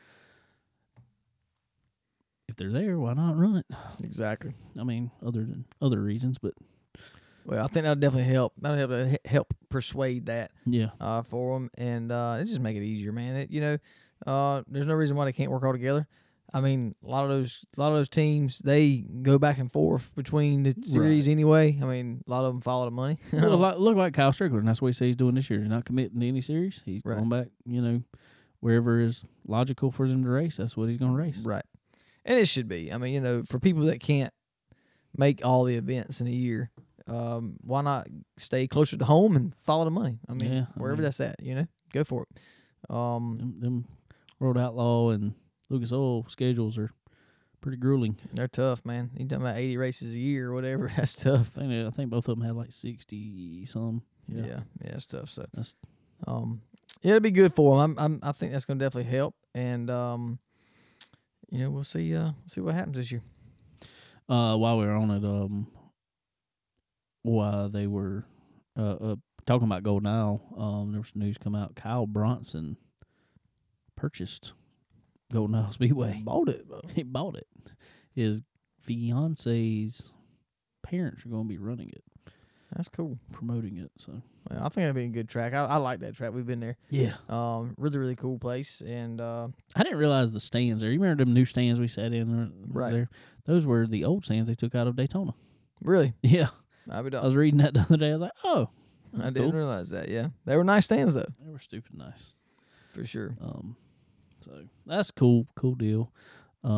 if they're there, why not run it? Exactly. I mean, other than other reasons, but Well, I think that'll definitely help. That'll help help persuade that yeah. uh, for them, and uh, it just make it easier, man. It, you know, uh, there's no reason why they can't work all together. I mean, a lot of those, a lot of those teams, they go back and forth between the series anyway. I mean, a lot of them follow the money. Look like, look like Kyle Strickler. That's what he says he's doing this year. He's not committing to any series. He's Right. going back, you know, wherever is logical for them to race. That's what he's going to race. right, and it should be. I mean, you know, for people that can't make all the events in a year, um, why not stay closer to home and follow the money? I mean, Yeah, I wherever mean- that's at, you know, go for it. Um, Them, them World Outlaw and Lucas Oil schedules are pretty grueling. they're tough, man. You talking about eighty races a year or whatever? That's tough. I think, I think both of them had like 60 some. Yeah, Yeah. yeah, it's tough. So, That's- um, yeah, it'll be good for them. I'm, I'm, I think that's gonna definitely help, and um, you know, we'll see, uh, see what happens this year. Uh, while we were on it, um, while they were uh, uh talking about Golden Isle, um, there was news come out. Kyle Bronson purchased Golden Isle Speedway. Bought it, bro. he bought it. His fiance's parents are going to be running it, That's cool. promoting it. So Well, I think it'll be a good track. I, I like that track. We've been there. yeah, Um, really, really cool place, and uh, I didn't realize the stands there. You remember them new stands we sat in uh, Right. there? Those were the old stands they took out of Daytona. really, Yeah, I, be I was reading that the other day. I was like, oh, I didn't cool. realize that. Yeah, they were nice stands though, They were stupid nice. for sure. Um, so that's cool, cool deal. Uh,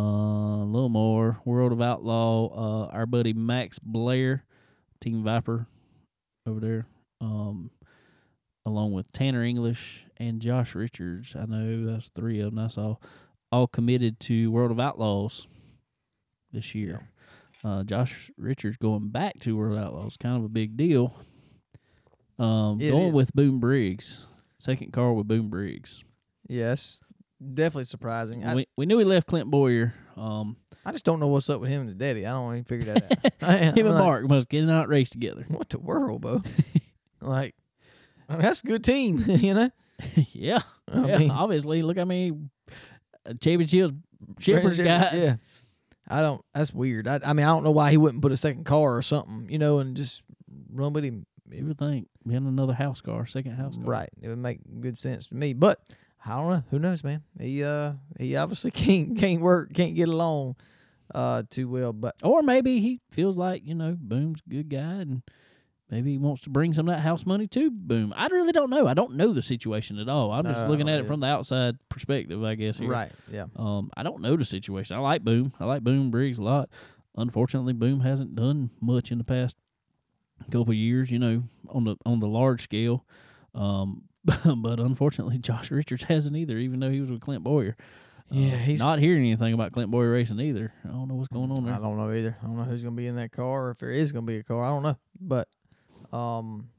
a little more World of Outlaw. Uh, our buddy Max Blair, Team Viper, over there. Um, along with Tanner English and Josh Richards. I know that's three of them. I saw all committed to World of Outlaws this year. Uh, Josh Richards going back to World Outlaws, kind of a big deal. Um, It going is. with Boom Briggs, second car with Boom Briggs. Yes, definitely surprising. I, we we knew he left Clint Bowyer. Um, I just don't know what's up with him and his daddy. I don't even figure that out. I, him I'm and like, Mark must get out race together. What the world, bro? like, I mean, that's a good team, you know. yeah, I yeah. mean, obviously, look how many uh, championships Shippers got. Yeah. I don't. That's weird. I, I mean, I don't know why he wouldn't put a second car or something, you know, and just run with him. You would think being another house car, second house car. Right. It would make good sense to me. But I don't know. Who knows, man? He uh he obviously can't can't work, can't get along uh too well. But Or maybe he feels like you know Boom's a good guy, and maybe he wants to bring some of that house money to Boom. I really don't know. I don't know the situation at all. I'm just No, looking at it from the outside perspective, I guess. Here. right, yeah. Um, I don't know the situation. I like Boom. I like Boom Briggs a lot. Unfortunately, Boom hasn't done much in the past couple of years. You know, on the on the large scale. Um, but unfortunately, Josh Richards hasn't either. Even though he was with Clint Bowyer. Yeah, Uh, he's- not hearing anything about Clint Bowyer racing either. I don't know what's going on there. I don't know either. I don't know who's gonna be in that car or if there is gonna be a car. I don't know. But um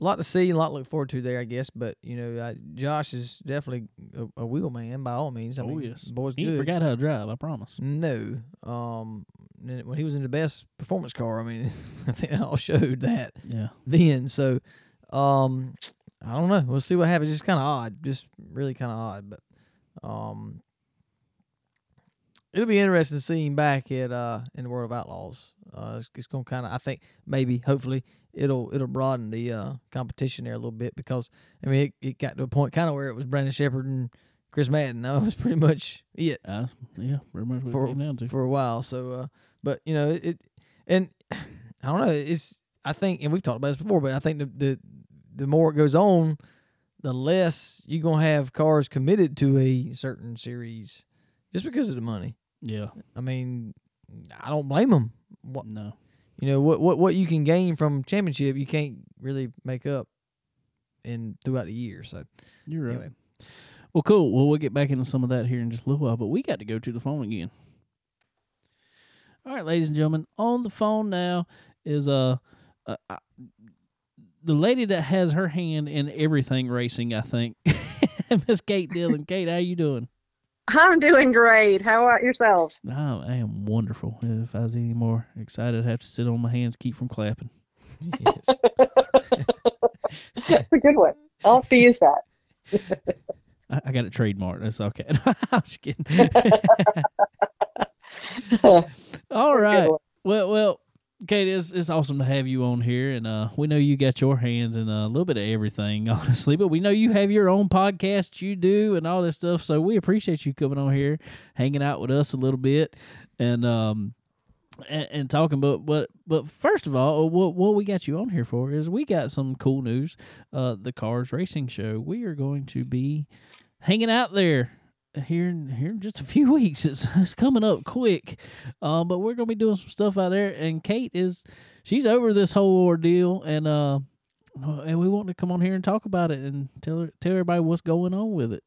a lot to see, a lot to look forward to there, I guess. But you know, I, Josh is definitely a, a wheel man by all means. I Oh, mean, yes. boy's He good. forgot how to drive. I promise. No. Um, when he was in the best performance car, I mean, I think it all showed that Yeah. then. So, um, I don't know. We'll see what happens. It's kind of odd, just really kind of odd, but um, it'll be interesting to see him back at uh in the World of Outlaws. Uh, it's, it's gonna kind of, I think, maybe, hopefully, it'll it'll broaden the uh competition there a little bit because I mean, it, it got to a point kind of where it was Brandon Sheppard and Chris Madden. That was pretty much it Uh, yeah. Very much what For- it came down to. for a while. So, uh, but you know, it, and I don't know. It's I think, and we've talked about this before, but I think the the the more it goes on, the less you're gonna have cars committed to a certain series, just because of the money. yeah. I mean, I don't blame them. What No. you know, what what what you can gain from championship, you can't really make up in throughout the year. So You're right. anyway, Well, cool. Well, we'll get back into some of that here in just a little while, but we got to go to the phone again. All right, ladies and gentlemen, on the phone now is uh, uh, uh the lady that has her hand in everything racing. I think Miss Kate Dillon. Kate, how you doing? I'm doing great. How about yourself? Oh, I am wonderful. If I was any more excited, I'd have to sit on my hands, keep from clapping. Yes. That's a good one. I'll have to use that. I, I got it trademarked. That's okay. I'm just kidding. All right. Well, well, Kate, it's, it's awesome to have you on here, and uh, we know you got your hands in a little bit of everything, honestly. But we know you have your own podcast you do and all this stuff, so we appreciate you coming on here, hanging out with us a little bit, and um, and, and talking. But but but first of all, what what we got you on here for is we got some cool news. Uh, the Cars Racing Show. We are going to be hanging out there here in here in just a few weeks. It's it's coming up quick, um, but we're gonna be doing some stuff out there. And Kate is she's over this whole ordeal, and uh, and we want to come on here and talk about it and tell her, tell everybody what's going on with it.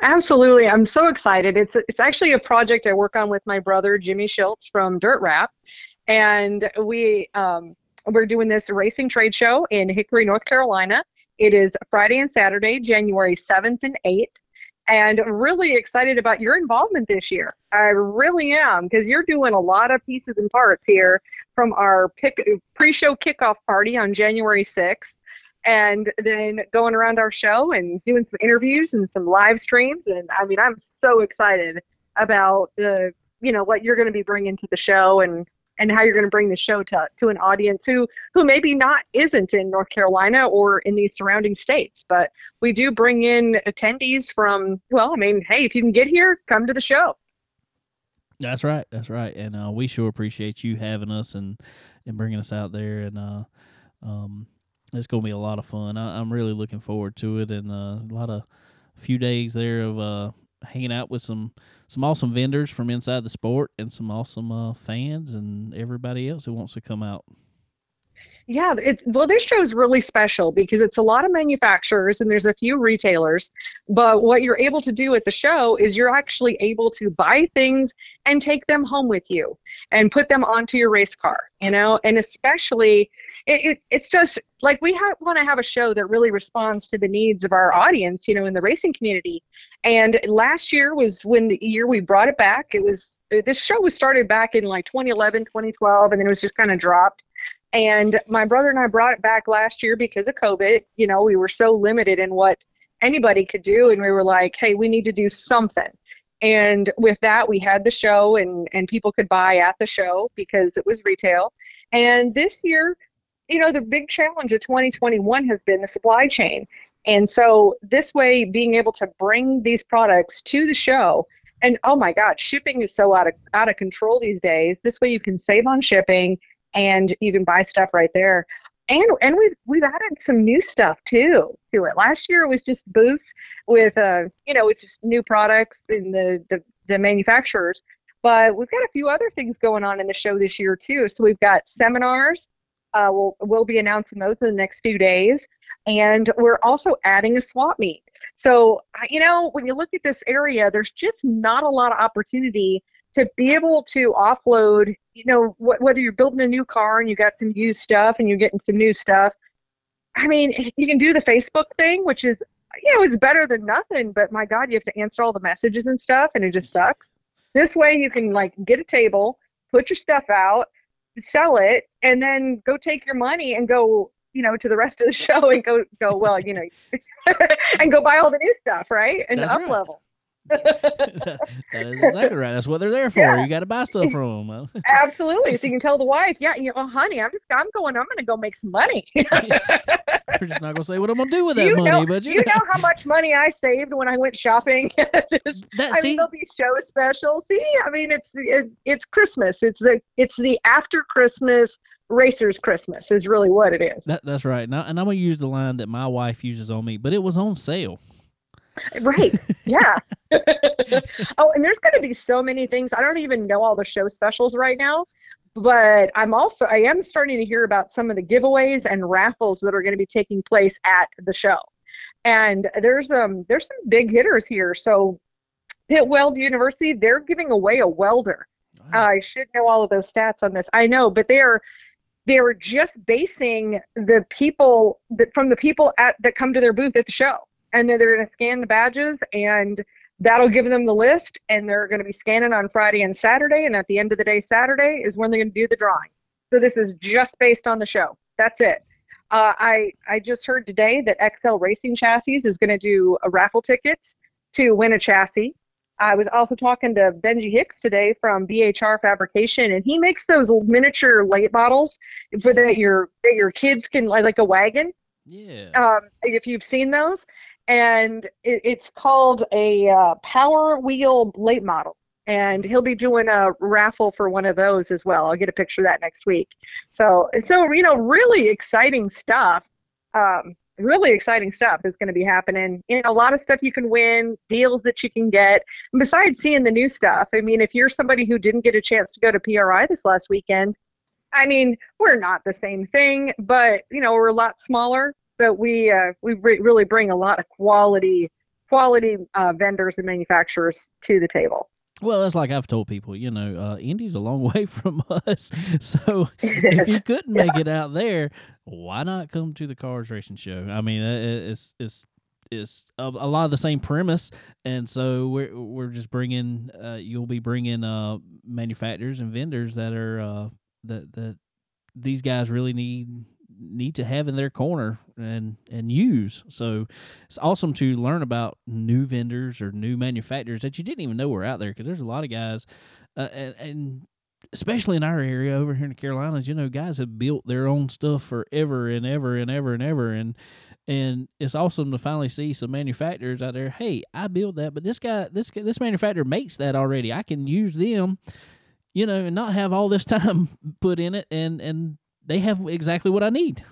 Absolutely. I'm so excited. It's it's actually a project I work on with my brother Jimmy Schultz from Dirt Rap. And we um, we're doing this racing trade show in Hickory, North Carolina. It is Friday and Saturday, January 7th and 8th. And really excited about your involvement this year. I really am because you're doing a lot of pieces and parts here from our pick, pre-show kickoff party on January 6th and then going around our show and doing some interviews and some live streams. And I mean, I'm so excited about the, you know, what you're going to be bringing to the show and and how you're going to bring the show to, to an audience who who maybe not isn't in North Carolina or in the surrounding states, but we do bring in attendees from. Well, I mean, hey, if you can get here, come to the show. That's right. That's right. And uh, we sure appreciate you having us and and bringing us out there and uh, um, it's going to be a lot of fun. I, am really looking forward to it, and uh, a lot of few days there of uh, hanging out with some some awesome vendors from inside the sport and some awesome uh, fans and everybody else who wants to come out. Yeah, it, well, this show is really special because it's a lot of manufacturers and there's a few retailers. But what you're able to do at the show is you're actually able to buy things and take them home with you and put them onto your race car, you know, and especially it, it, it's just like we want to have a show that really responds to the needs of our audience, you know, in the racing community. And last year was when the year we brought it back. It was uh, this show was started back in like 2011, 2012, and then it was just kind of dropped. And my brother and I brought it back last year because of COVID. You know, we were so limited in what anybody could do, and we were like, hey, we need to do something. And with that, we had the show, and and people could buy at the show because it was retail. And this year, you know, the big challenge of 2021 has been the supply chain. And so this way, being able to bring these products to the show, and oh my God, shipping is so out of out of control these days. This way, you can save on shipping, and you can buy stuff right there. And and we've we've added some new stuff too to it. Last year it was just booths with uh you know with just new products in the the, the manufacturers. But we've got a few other things going on in the show this year too. So we've got seminars uh, we'll, we'll be announcing those in the next few days. And we're also adding a swap meet. So, you know, when you look at this area, there's just not a lot of opportunity to be able to offload, you know, wh- whether you're building a new car and you got some used stuff and you're getting some new stuff. I mean, you can do the Facebook thing, which is, you know, it's better than nothing, but my God, you have to answer all the messages and stuff and it just sucks. This way you can like get a table, put your stuff out, sell it and then go take your money and go you know to the rest of the show and go go well you know and go buy all the new stuff right? And That's up level that is exactly right. That's what they're there for. Yeah. You got to buy stuff from them. absolutely so you can tell the wife yeah you know honey i'm just i'm going i'm going to go make some money We're just not gonna say what I'm gonna do with that you money, know, but you, you know how much money I saved when I went shopping. Just- that I see mean, there'll be show specials. See, I mean, it's it, it's Christmas. It's the it's the after Christmas racers Christmas is really what it is. that that's right. Now, and I'm gonna use the line that my wife uses on me, but it was on sale. Right. Yeah. oh, and there's going to be so many things. I don't even know all the show specials right now, but I'm also I am starting to hear about some of the giveaways and raffles that are going to be taking place at the show. And there's um there's some big hitters here. So Pitt Weld University, they're giving away a welder. I should know all of those stats on this. I know, but they are they are just basing the people that from the people at that come to their booth at the show, and then they're going to scan the badges, and that'll give them the list, and they're going to be scanning on Friday and Saturday, and at the end of the day, Saturday is when they're going to do the drawing. So this is just based on the show. That's it. Uh, I I just heard today that XL Racing Chassis is going to do a raffle tickets to win a chassis. I was also talking to Benji Hicks today from BHR Fabrication, and he makes those miniature light bottles for that your that your kids can like, like a wagon. Yeah. Um, if you've seen those, and it, it's called a uh, Power Wheel late model, and he'll be doing a raffle for one of those as well. I'll get a picture of that next week. So so you know really exciting stuff. Um, really exciting stuff is going to be happening. You know, a lot of stuff you can win, deals that you can get. And besides seeing the new stuff, I mean, if you're somebody who didn't get a chance to go to PRI this last weekend, I mean, we're not the same thing, but you know, we're a lot smaller. But we uh, we re- really bring a lot of quality quality uh, vendors and manufacturers to the table. Well, it's like I've told people, you know, uh, Indy's a long way from us. So if you couldn't make it out there, why not come to the Cars Racing Show? I mean, it's it's it's a, a lot of the same premise, and so we're we're just bringing. Uh, you'll be bringing uh, manufacturers and vendors that are uh, that that these guys really need need to have in their corner and and use. So it's awesome to learn about new vendors or new manufacturers that you didn't even know were out there because there's a lot of guys uh, and, and especially in our area over here in the Carolinas, you know, guys have built their own stuff forever and ever and ever and ever and and it's awesome to finally see some manufacturers out there. Hey, I build that, but this guy, this this manufacturer makes that already. I can use them, you know, and not have all this time put in it, and and they have exactly what I need.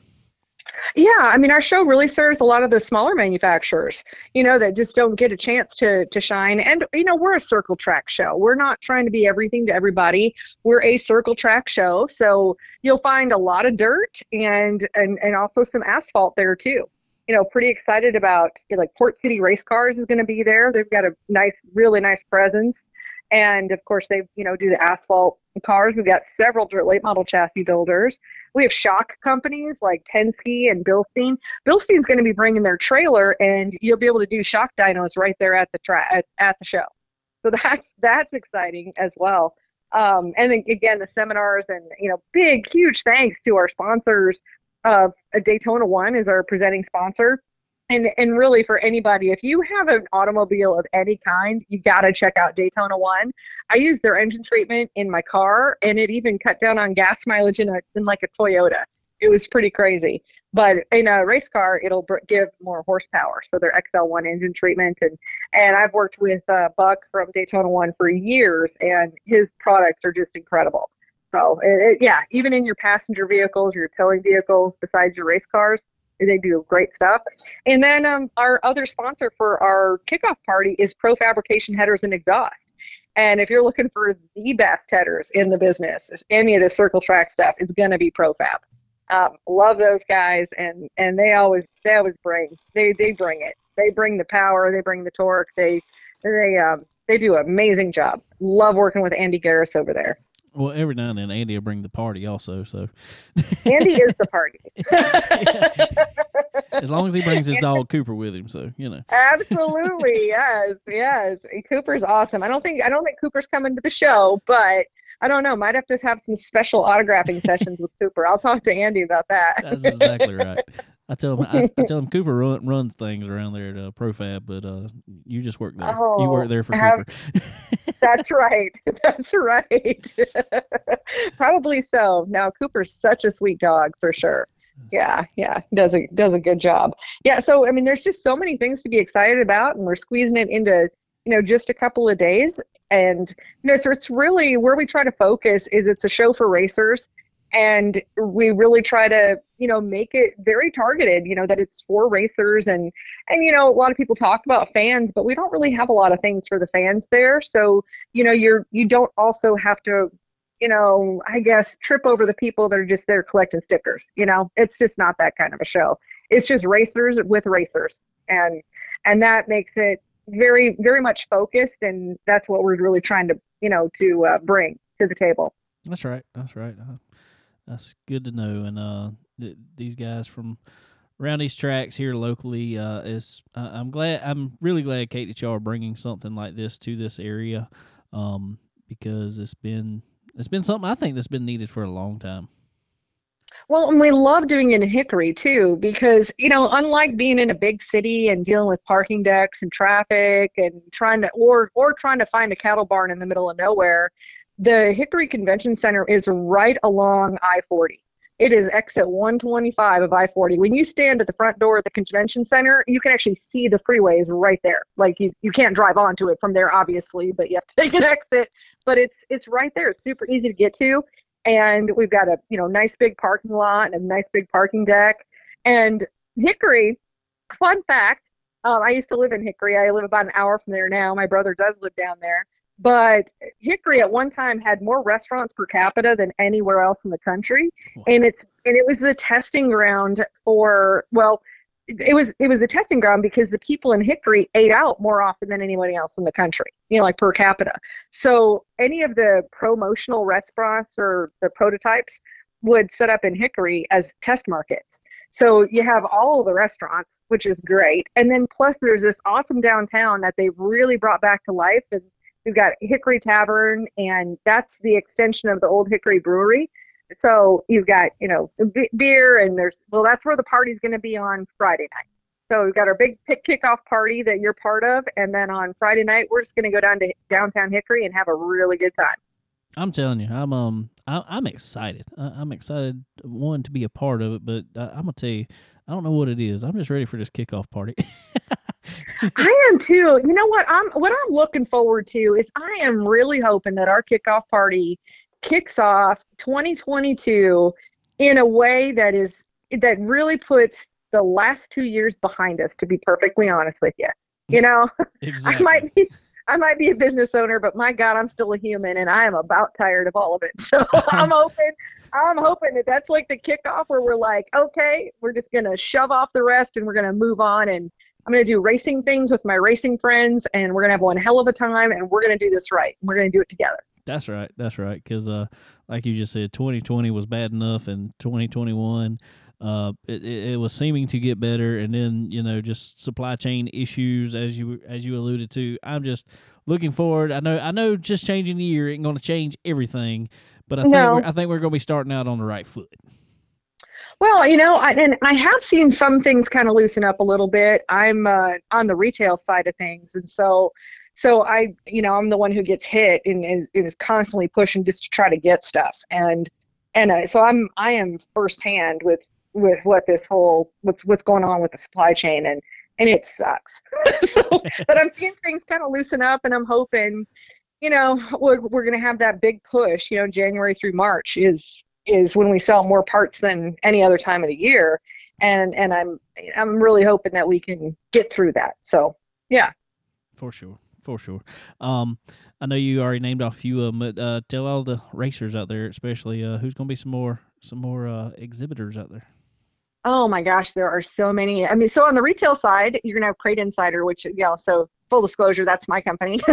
Yeah, I mean, our show really serves a lot of the smaller manufacturers, you know, that just don't get a chance to to shine. And you know, we're a circle track show. We're not trying to be everything to everybody. We're a circle track show, so you'll find a lot of dirt and and and also some asphalt there too. You know, pretty excited about you know, like Port City Race Cars is going to be there. They've got a nice, really nice presence, and of course they you know do the asphalt cars. We've got several late model chassis builders. We have shock companies like Penske and Bilstein. Bilstein's going to be bringing their trailer, and you'll be able to do shock dynos right there at the at, at the show. So that's that's exciting as well. Um, and then again, the seminars and you know, big huge thanks to our sponsors. Uh, Daytona One is our presenting sponsor, and and really for anybody, if you have an automobile of any kind, you got to check out Daytona One. I use their engine treatment in my car, and it even cut down on gas mileage in a in like a Toyota. It was pretty crazy. But in a race car, it'll br- give more horsepower. So their XL1 engine treatment, and and I've worked with uh, Buck from Daytona One for years, and his products are just incredible. So it, it, yeah, even in your passenger vehicles, your towing vehicles, besides your race cars, they do great stuff. And then um, our other sponsor for our kickoff party is Pro Fabrication Headers and Exhaust. And if you're looking for the best headers in the business, any of the circle track stuff is going to be ProFab. Um, love those guys, and and they always they always bring they they bring it. They bring the power. They bring the torque. They they um they do an amazing job. Love working with Andy Garris over there. Well, every now and then Andy will bring the party also. So Andy is the party. as long as he brings his dog Cooper with him, so you know. Absolutely, yes, yes. Cooper's awesome. I don't think I don't think Cooper's coming to the show, but I don't know. Might have to have some special autographing sessions with Cooper. I'll talk to Andy about that. That's exactly right. I tell him I, I tell him Cooper run, runs things around there at uh, ProFab, but uh, you just work there. you work Oh, there for have- Cooper. That's right. That's right. Probably so. Now Cooper's such a sweet dog for sure. Yeah, yeah, does a does a good job. Yeah, so I mean, there's just so many things to be excited about, and we're squeezing it into you know just a couple of days. And you know, so it's really where we try to focus is it's a show for racers, and we really try to you know make it very targeted. You know that it's for racers, and and you know a lot of people talk about fans, but we don't really have a lot of things for the fans there. So you know you're you don't also have to you know, I guess trip over the people that are just there collecting stickers. You know, it's just not that kind of a show. It's just racers with racers. and and that makes it very very much focused, and that's what we're really trying to you know to uh, bring to the table. That's right. That's right. Uh, that's good to know. And uh, th- these guys from around these tracks here locally uh, is uh, I'm glad I'm really glad Kate that y'all are bringing something like this to this area um, because it's been it's been something I think that's been needed for a long time. Well, and we love doing it in Hickory too, because you know, unlike being in a big city and dealing with parking decks and traffic and trying to or or trying to find a cattle barn in the middle of nowhere, the Hickory Convention Center is right along I-40. It is exit 125 of I-40. When you stand at the front door of the convention center, you can actually see the freeways right there. Like you, you can't drive onto it from there, obviously, but you have to take an exit. But it's it's right there. It's super easy to get to, and we've got a you know nice big parking lot and a nice big parking deck. And Hickory, fun fact, um, I used to live in Hickory. I live about an hour from there now. My brother does live down there. But Hickory at one time had more restaurants per capita than anywhere else in the country, Wow. and it's and it was the testing ground for well, it was it was a testing ground because the people in Hickory ate out more often than anybody else in the country, you know, like per capita. So any of the promotional restaurants or the prototypes would set up in Hickory as test markets. So you have all the restaurants, which is great, and then plus there's this awesome downtown that they've really brought back to life and We've got Hickory Tavern, and that's the extension of the old Hickory Brewery. So you've got, you know, b- beer, and there's, well, that's where the party's going to be on Friday night. So we've got our big kickoff party that you're part of, and then on Friday night we're just going to go down to downtown Hickory and have a really good time. I'm telling you, I'm um, I, I'm excited. I, I'm excited one to be a part of it, but I, I'm gonna tell you, I don't know what it is. I'm just ready for this kickoff party. I am too. You know what? I'm what I'm looking forward to is I am really hoping that our kickoff party kicks off 2022 in a way that is that really puts the last two years behind us. To be perfectly honest with you, you know, exactly. I might be I might be a business owner, but my God, I'm still a human, and I am about tired of all of it. So I'm hoping. I'm hoping that that's like the kickoff where we're like, okay, we're just gonna shove off the rest and we're gonna move on and I'm going to do racing things with my racing friends, and we're going to have one hell of a time, and we're going to do this right. We're going to do it together. That's right. That's right. Because, uh, like you just said, 2020 was bad enough, and 2021, uh, it, it, was seeming to get better, and then you know just supply chain issues, as you as you alluded to. I'm just looking forward. I know I know just changing the year ain't going to change everything, but I think No. we're, I think we're going to be starting out on the right foot. Well, you know, I, and I have seen some things kind of loosen up a little bit. I'm uh, on the retail side of things, and so, so I, you know, I'm the one who gets hit and is, is constantly pushing just to try to get stuff, and and uh, so I'm I am firsthand with with what this whole what's what's going on with the supply chain, and and it sucks. so, but I'm seeing things kind of loosen up, and I'm hoping, you know, we're we're gonna have that big push. You know, January through March is is when we sell more parts than any other time of the year and and i'm i'm really hoping that we can get through that so yeah For sure. For sure. Um, I know you already named off a few of them, but uh, tell all the racers out there, especially uh, who's going to be some more some more uh, exhibitors out there. oh my gosh there are so many i mean so on the retail side you're gonna have crate insider which you know so full disclosure that's my company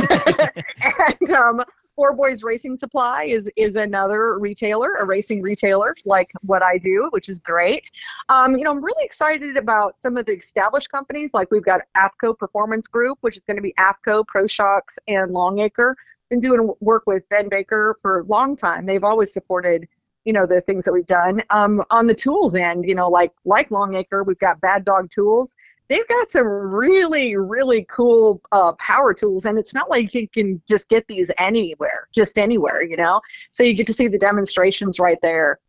and um Four Boys Racing Supply is is another retailer, a racing retailer like what I do, which is great. Um, you know, I'm really excited about some of the established companies. Like we've got AFCO Performance Group, which is going to be AFCO, ProShocks, and Longacre. Been doing work with Ben Baker for a long time. They've always supported, you know, the things that we've done. Um, on the tools end, you know, like like Longacre, we've got Bad Dog Tools they've got some really really cool uh, power tools and it's not like you can just get these anywhere just anywhere you know? So you get to see the demonstrations right there.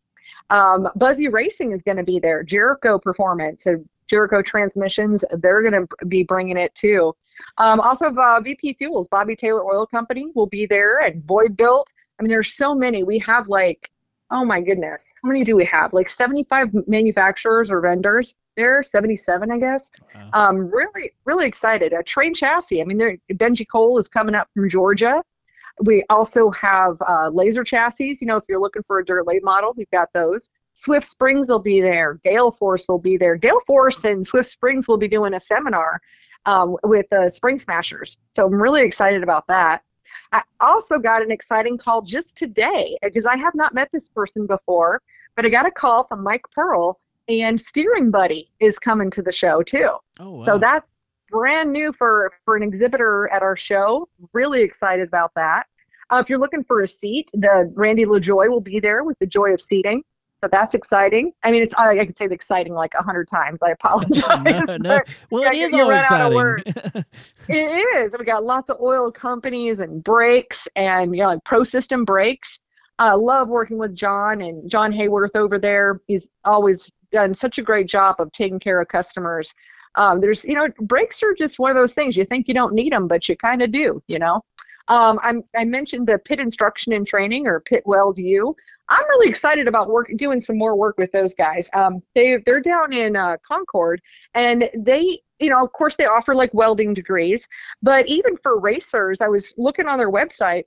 Um, buzzy racing is going to be there. Jericho performance and jericho transmissions they're going to be bringing it too. Um, also uh, vp fuels bobby taylor oil company will be there and void built. I mean there's so many. We have like oh my goodness how many do we have like 75 manufacturers or vendors there 77 i guess Wow. um, really, really excited. A train chassis. I mean, there, Benji Cole is coming up from Georgia. We also have uh, Lazer chassis. You know, if you're looking for a dirt late model, we've got those. Swift Springs will be there. Gale Force will be there. Gale Force and Swift Springs will be doing a seminar um, with the Spring Smashers. So I'm really excited about that. I also got an exciting call just today because I have not met this person before, but I got a call from Mike Pearl and Steering Buddy is coming to the show too. Oh, wow. So that's brand new for for an exhibitor at our show. Really excited about that. Uh, if you're looking for a seat, the Randy LaJoie will be there with the Joie of Seating. So that's exciting. I mean, it's I, I could say the exciting like a hundred times. I apologize. no, no. Well, it is all ran out of exciting. it is. We got lots of oil companies and brakes and you know like Pro System brakes. I love working with John and John Hayworth over there. He's always done such a great job of taking care of customers. Um, there's you know brakes are just one of those things you think you don't need them, but you kind of do. You know. Um, I mentioned the pit instruction and training or pit weld. I'm really excited about work doing some more work with those guys. Um, they they're down in uh, Concord, and they you know of course they offer like welding degrees, but even for racers, I was looking on their website,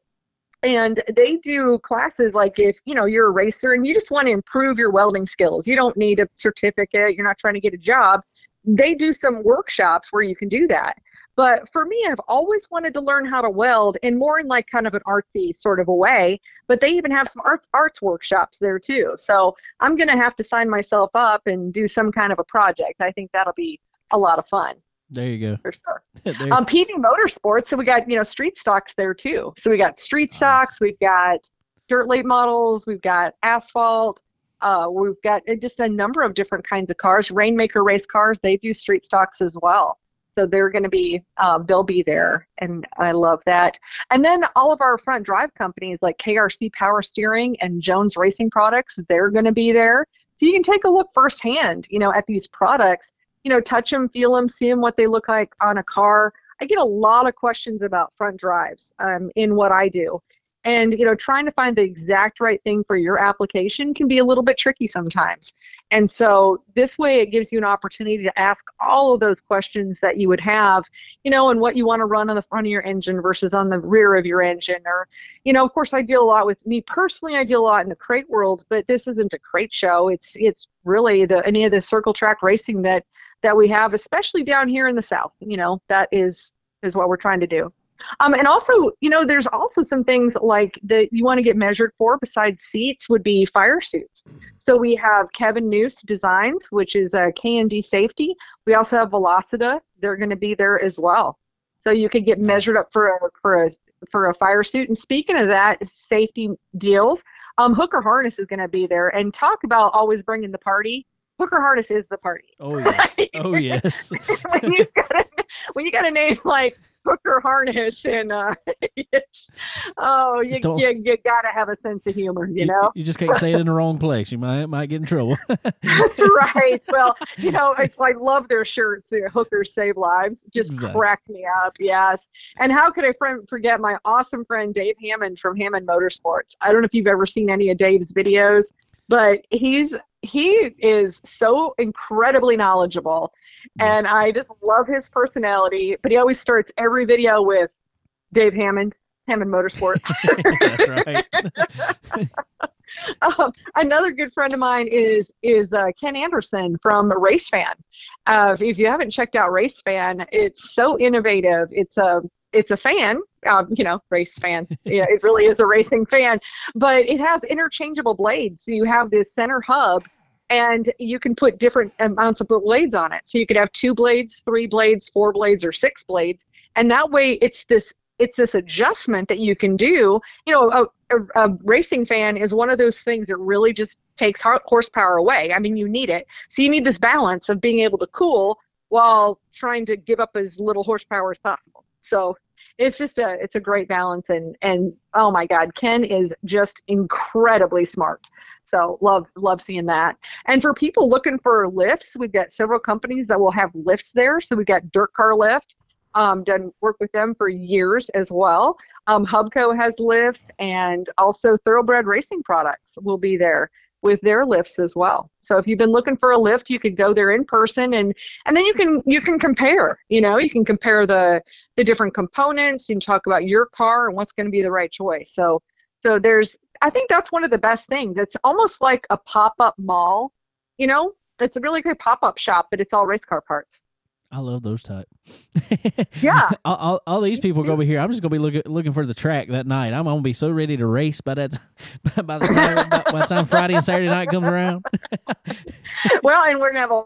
and they do classes like if you know you're a racer and you just want to improve your welding skills, you don't need a certificate, you're not trying to get a job. They do some workshops where you can do that. But for me, I've always wanted to learn how to weld and more in like kind of an artsy sort of a way. But they even have some arts arts workshops there too. So I'm gonna have to sign myself up and do some kind of a project. I think that'll be a lot of fun There you go. for sure. Um, PD Motorsports, so we got you know street stocks there too. So we got street stocks, we've got dirt late models, we've got asphalt, uh, we've got uh, just a number of different kinds of cars. Rainmaker race cars, they do street stocks as well. So they're going to be, um, they'll be there, and I love that. And then all of our front drive companies like KRC Power Steering and Jones Racing Products, they're going to be there. So you can take a look firsthand, you know, at these products. You know, touch them, feel them, see them, what they look like on a car. I get a lot of questions about front drives um, in what I do. And, you know, trying to find the exact right thing for your application can be a little bit tricky sometimes. And so this way it gives you an opportunity to ask all of those questions that you would have, you know, and what you want to run on the front of your engine versus on the rear of your engine. Or, you know, of course I deal a lot with me personally, I deal a lot in the crate world, but this isn't a crate show. It's it's really the any of the circle track racing that that we have, especially down here in the south. You know, that is is what we're trying to do. Um, and also, you know, there's also some things like that you want to get measured for besides seats would be fire suits. So we have Kevin Noose Designs, which is a K&D safety. We also have Velocita. They're going to be there as well. So you could get measured up for a for a for a fire suit. And speaking of that, safety deals. Um, Hooker Harness is going to be there, and talk about always bringing the party. Hooker Harness is the party. oh yes. Oh yes. when you got a, when you got a name like Hooker Harness and uh, oh, you, you you gotta have a sense of humor, you know. You just can't say it in the wrong place. You might might get in trouble. That's right. Well, you know, I, I love their shirts. uh, Hookers save lives. Just Exactly. crack me up. Yes. And how could I friend, forget my awesome friend Dave Hammond from Hammond Motorsports? I don't know if you've ever seen any of Dave's videos, but he's he is so incredibly knowledgeable, and I just love his personality. But he always starts every video with Dave Hammond. Hammond Motorsports. That's right. um, another good friend of mine is is uh, Ken Anderson from Race Fan. Uh, if- if you haven't checked out Race Fan, it's so innovative. It's a it's a fan, um, you know, race fan. Yeah, it really is a racing fan, but it has interchangeable blades. So you have this center hub, and you can put different amounts of blades on it. So you could have two blades, three blades, four blades, or six blades, and that way it's this it's this adjustment that you can do. You know, a, a, a racing fan is one of those things that really just takes horsepower away. I mean, you need it. So you need this balance of being able to cool while trying to give up as little horsepower as possible. So it's just a it's a great balance and and oh my god, Ken is just incredibly smart. So love love seeing that. And for people looking for lifts, we've got several companies that will have lifts there. So we've got Dirt Car Lift, um, done work with them for years as well. Um, Hubco has lifts, and also Thoroughbred Racing Products will be there with their lifts as well. So if you've been looking for a lift, you could go there in person, and and then you can you can compare. You know, you can compare the the different components and talk about your car and what's going to be the right choice. So so there's I think that's one of the best things. It's almost like a pop-up mall, you know? It's a really great pop-up shop, but it's all race car parts. I love those type. Yeah. all, all, all these people gonna be here. I'm just gonna be looking looking for the track that night. I'm gonna be so ready to race by that by the time by, by the time Friday and Saturday night comes around. well, and we're gonna have a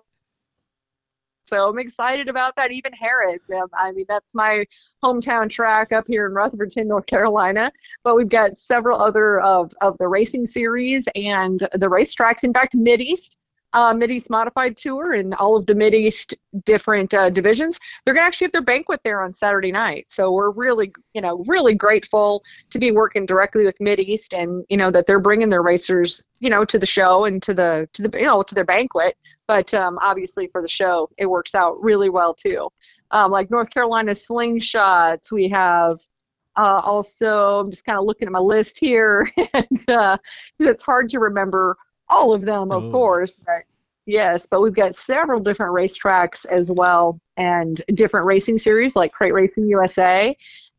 so I'm excited about that. Even Harris, um, I mean, that's my hometown track up here in Rutherfordton, North Carolina. But we've got several other of, of the racing series and the racetracks. In fact, Mid East uh, East Modified Tour and all of the Mid East different uh, divisions. They're going to actually have their banquet there on Saturday night. So we're really, you know, really grateful to be working directly with Mid East and you know that they're bringing their racers, you know, to the show and to the to the you know to their banquet. But um, obviously for the show, it works out really well too. Um, like North Carolina slingshots, we have uh, also, I'm just kind of looking at my list here, and uh, it's hard to remember all of them, of Oh. course. But yes, but we've got several different racetracks as well, and different racing series like Crate Racing USA,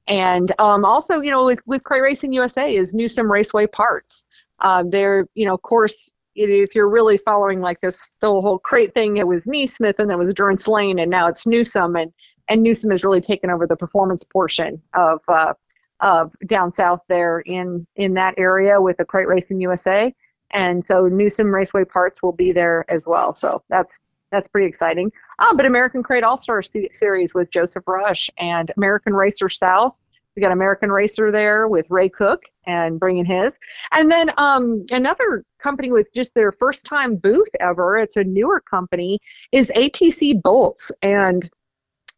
and um, also, you know, with with Crate Racing USA is Newsome Raceway Parts. Um, they're, you know, of course, if you're really following like this, the whole crate thing, it was Neesmith and then it was Durance Lane, and now it's Newsome. and and Newsom has really taken over the performance portion of uh, of down south there in in that area with the Crate Racing USA, and so Newsom Raceway Parts will be there as well. So that's that's pretty exciting. Oh, but American Crate All Star Series with Joseph Rush and American Racer South. We got American Racer there with Ray Cook and bringing his, and then um, another company with just their first time booth ever. It's a newer company is ATC Bolts, and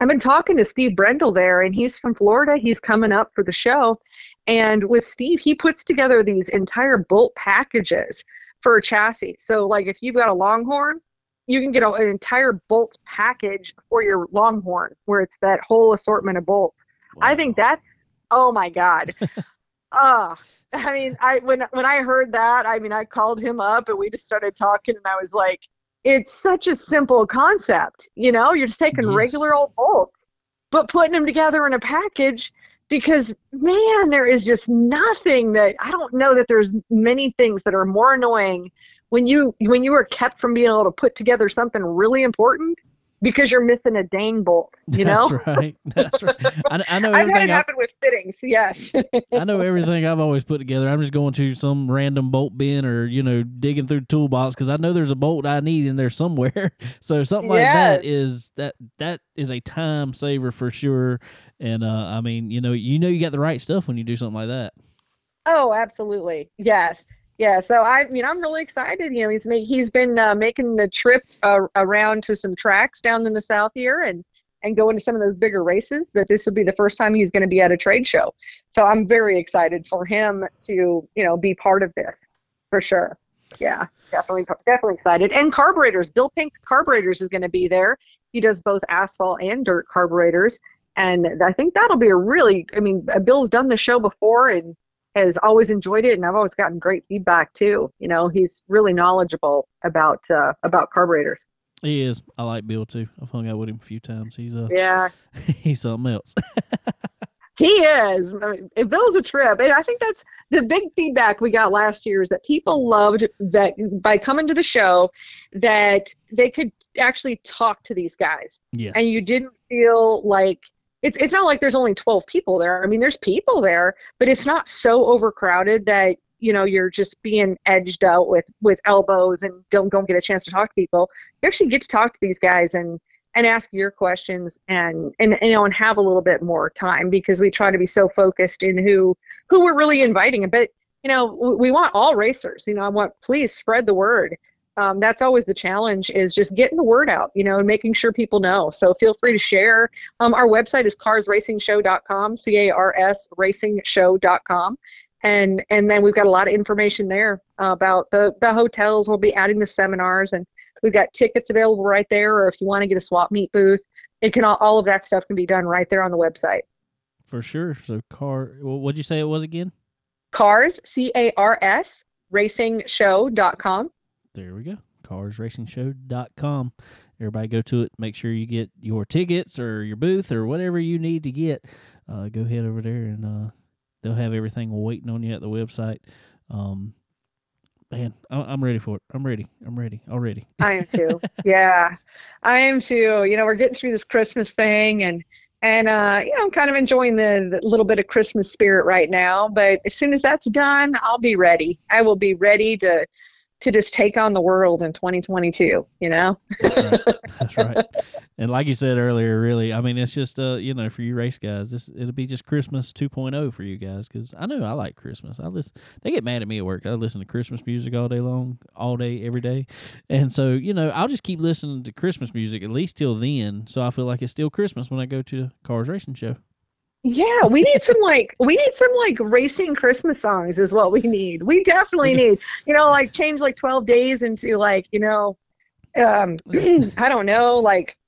I've been talking to Steve Brendel there, and he's from Florida. He's coming up for the show. And with Steve, he puts together these entire bolt packages for a chassis. So, like, if you've got a Longhorn, you can get a, an entire bolt package for your Longhorn, where it's that whole assortment of bolts. I think that's, oh my God. uh, I mean, I when when I heard that, I mean, I called him up and we just started talking, and I was like, it's such a simple concept. You know, you're just taking Yes. regular old bolts, but putting them together in a package. Because man, there is just nothing that I don't know that there's many things that are more annoying when you when you are kept from being able to put together something really important because you're missing a dang bolt. You know, That's right. That's right. I, I know I've had everything. it I, happen with fittings. Yes. I know everything I've always put together. I'm just going to some random bolt bin or you know digging through the toolbox because I know there's a bolt I need in there somewhere. So something like that Yes. is that that is a time saver for sure. And uh, I mean, you know, you know, you got the right stuff when you do something like that. Oh, absolutely. Yes. Yeah. So I mean, I'm really excited. You know, he's he's been uh, making the trip uh, around to some tracks down in the south here and and going to some of those bigger races. But this will be the first time he's going to be at a trade show. So I'm very excited for him to you know be part of this for sure. Yeah, definitely, definitely excited. And carburetors. Bill Pink Carburetors is going to be there. He does both asphalt and dirt carburetors. And I think that'll be a really, I mean, uh, Bill's done the show before and has always enjoyed it, and I've always gotten great feedback too. You know, he's really knowledgeable about uh, about carburetors. He is. I like Bill too. I've hung out with him a few times. He's uh Yeah, he's something else. he is. I mean, Bill's a trip, and I think that's the big feedback we got last year is that people loved that by coming to the show that they could actually talk to these guys. yes. and you didn't feel like it's it's not like there's only 12 people there. I mean, there's people there, but it's not so overcrowded that you know you're just being edged out with with elbows and don't don't get a chance to talk to people. You actually get to talk to these guys and and ask your questions and and you know and have a little bit more time because we try to be so focused in who who we're really inviting. But you know, we want all racers. You know, I want please spread the word um, that's always the challenge is just getting the word out you know and making sure people know so feel free to share um, our website is carsracingshow.com c-a-r-s racingshow.com and and then we've got a lot of information there uh, about the the hotels we'll be adding the seminars and we've got tickets available right there or if you want to get a swap meet booth it can all, all of that stuff can be done right there on the website for sure. So car. wh- What'd you say it was again? cars c-a-r-s racingshow.com There we go. Carsracingshow.com. Everybody go to it. Make sure you get your tickets or your booth or whatever you need to get. Uh, go head over there and uh, they'll have everything waiting on you at the website. Um, man, I, I'm ready for it. I'm ready. I'm ready already. I am too. yeah, I am too. You know, we're getting through this Christmas thing, and and uh, you know, I'm kind of enjoying the, the little bit of Christmas spirit right now. But as soon as that's done, I'll be ready. I will be ready to to just take on the world in 2022. You know. That's right. That's right. And like you said earlier, really, I mean, it's just uh, you know, for you race guys, this it'll be just Christmas 2.0 for you guys because I know I like Christmas. I listen. They get mad at me at work. I listen to Christmas music all day long, all day, every day, and so you know, I'll just keep listening to Christmas music at least till then, so I feel like it's still Christmas when I go to the Cars Racing Show. Yeah, we need some like we need some like racing Christmas songs is what we need. We definitely need, you know, like change like 12 days into like, you know, um I don't know, like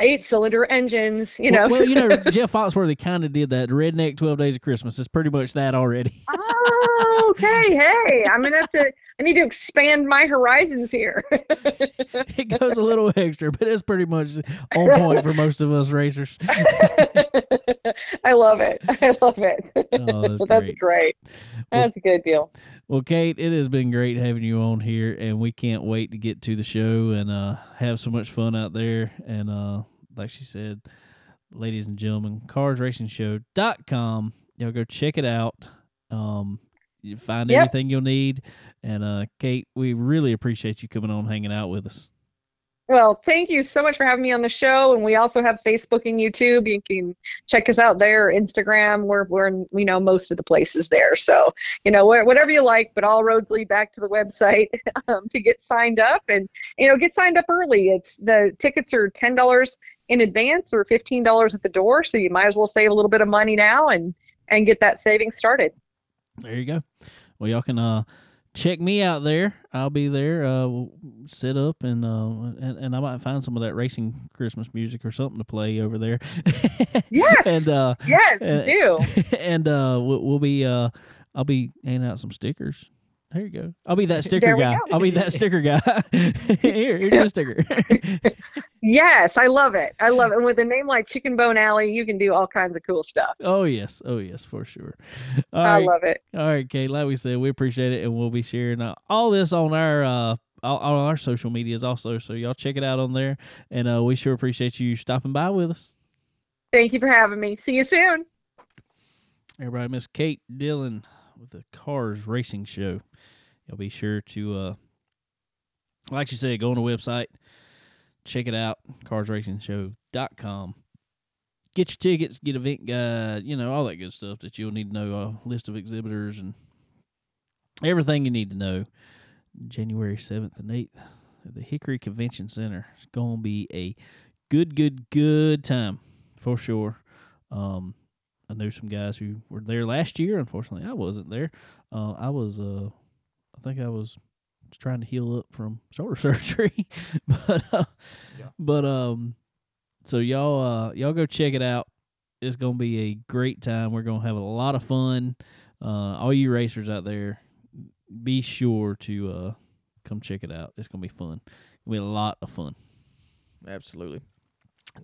eight cylinder engines, you know. Well, well, you know, Jeff Foxworthy kind of did that. Redneck Twelve Days of Christmas is pretty much that already. oh, okay. Hey, I'm gonna have to I need to expand my horizons here. it goes a little extra, but it's pretty much on point for most of us racers. I love it. I love it. Oh, that's That's great. great. Well- That's a good deal. Well, Kate, it has been great having you on here, and we can't wait to get to the show and uh, have so much fun out there. And uh, like she said, ladies and gentlemen, carsracingshow.com. Y'all go check it out. Um, you find Yep. everything you'll need. And uh, Kate, we really appreciate you coming on, hanging out with us. Well, thank you so much for having me on the show. And we also have Facebook and YouTube. You can check us out there, Instagram. We're, we're in, we know most of the places there. So, you know, whatever you like, but all roads lead back to the website um, to get signed up and, you know, get signed up early. It's the tickets are $10 in advance or $15 at the door. So you might as well save a little bit of money now and, and get that saving started. There you go. Well, y'all can uh check me out there. I'll be there. Uh, we'll sit up and uh and, and I might find some of that racing Christmas music or something to play over there. Yes. and uh Yes, Uh, do. and uh we'll, we'll be uh I'll be handing out some stickers. There you go. I'll be that sticker guy. go. I'll be that sticker guy. here, here's your sticker. Yes, I love it. I love it. And with a name like Chicken Bone Alley, you can do all kinds of cool stuff. oh yes, oh yes, for sure. All I right. love it. All right, Kate. Like we said, we appreciate it, and we'll be sharing uh, all this on our uh, all, all our social medias also. So y'all check it out on there, and uh, we sure appreciate you stopping by with us. Thank you for having me. See you soon. Everybody, Miss Kate Dillon with the Cars Racing Show. Y'all be sure to, uh, like you said, go on the website, check it out, carsracingshow.com. Get your tickets, get event guide, you know, all that good stuff that you'll need to know, a list of exhibitors and everything you need to know. January 7th and 8th at the Hickory Convention Center. It's going to be a good, good, good time for sure. Um, I knew some guys who were there last year. Unfortunately, I wasn't there. Uh, I was, uh, I think I was trying to heal up from shoulder surgery, but, uh, Yeah. but um, so y'all, uh, y'all go check it out. It's gonna be a great time. We're gonna have a lot of fun. Uh, all you racers out there, be sure to uh come check it out. It's gonna be fun. It'll be a lot of fun. Absolutely.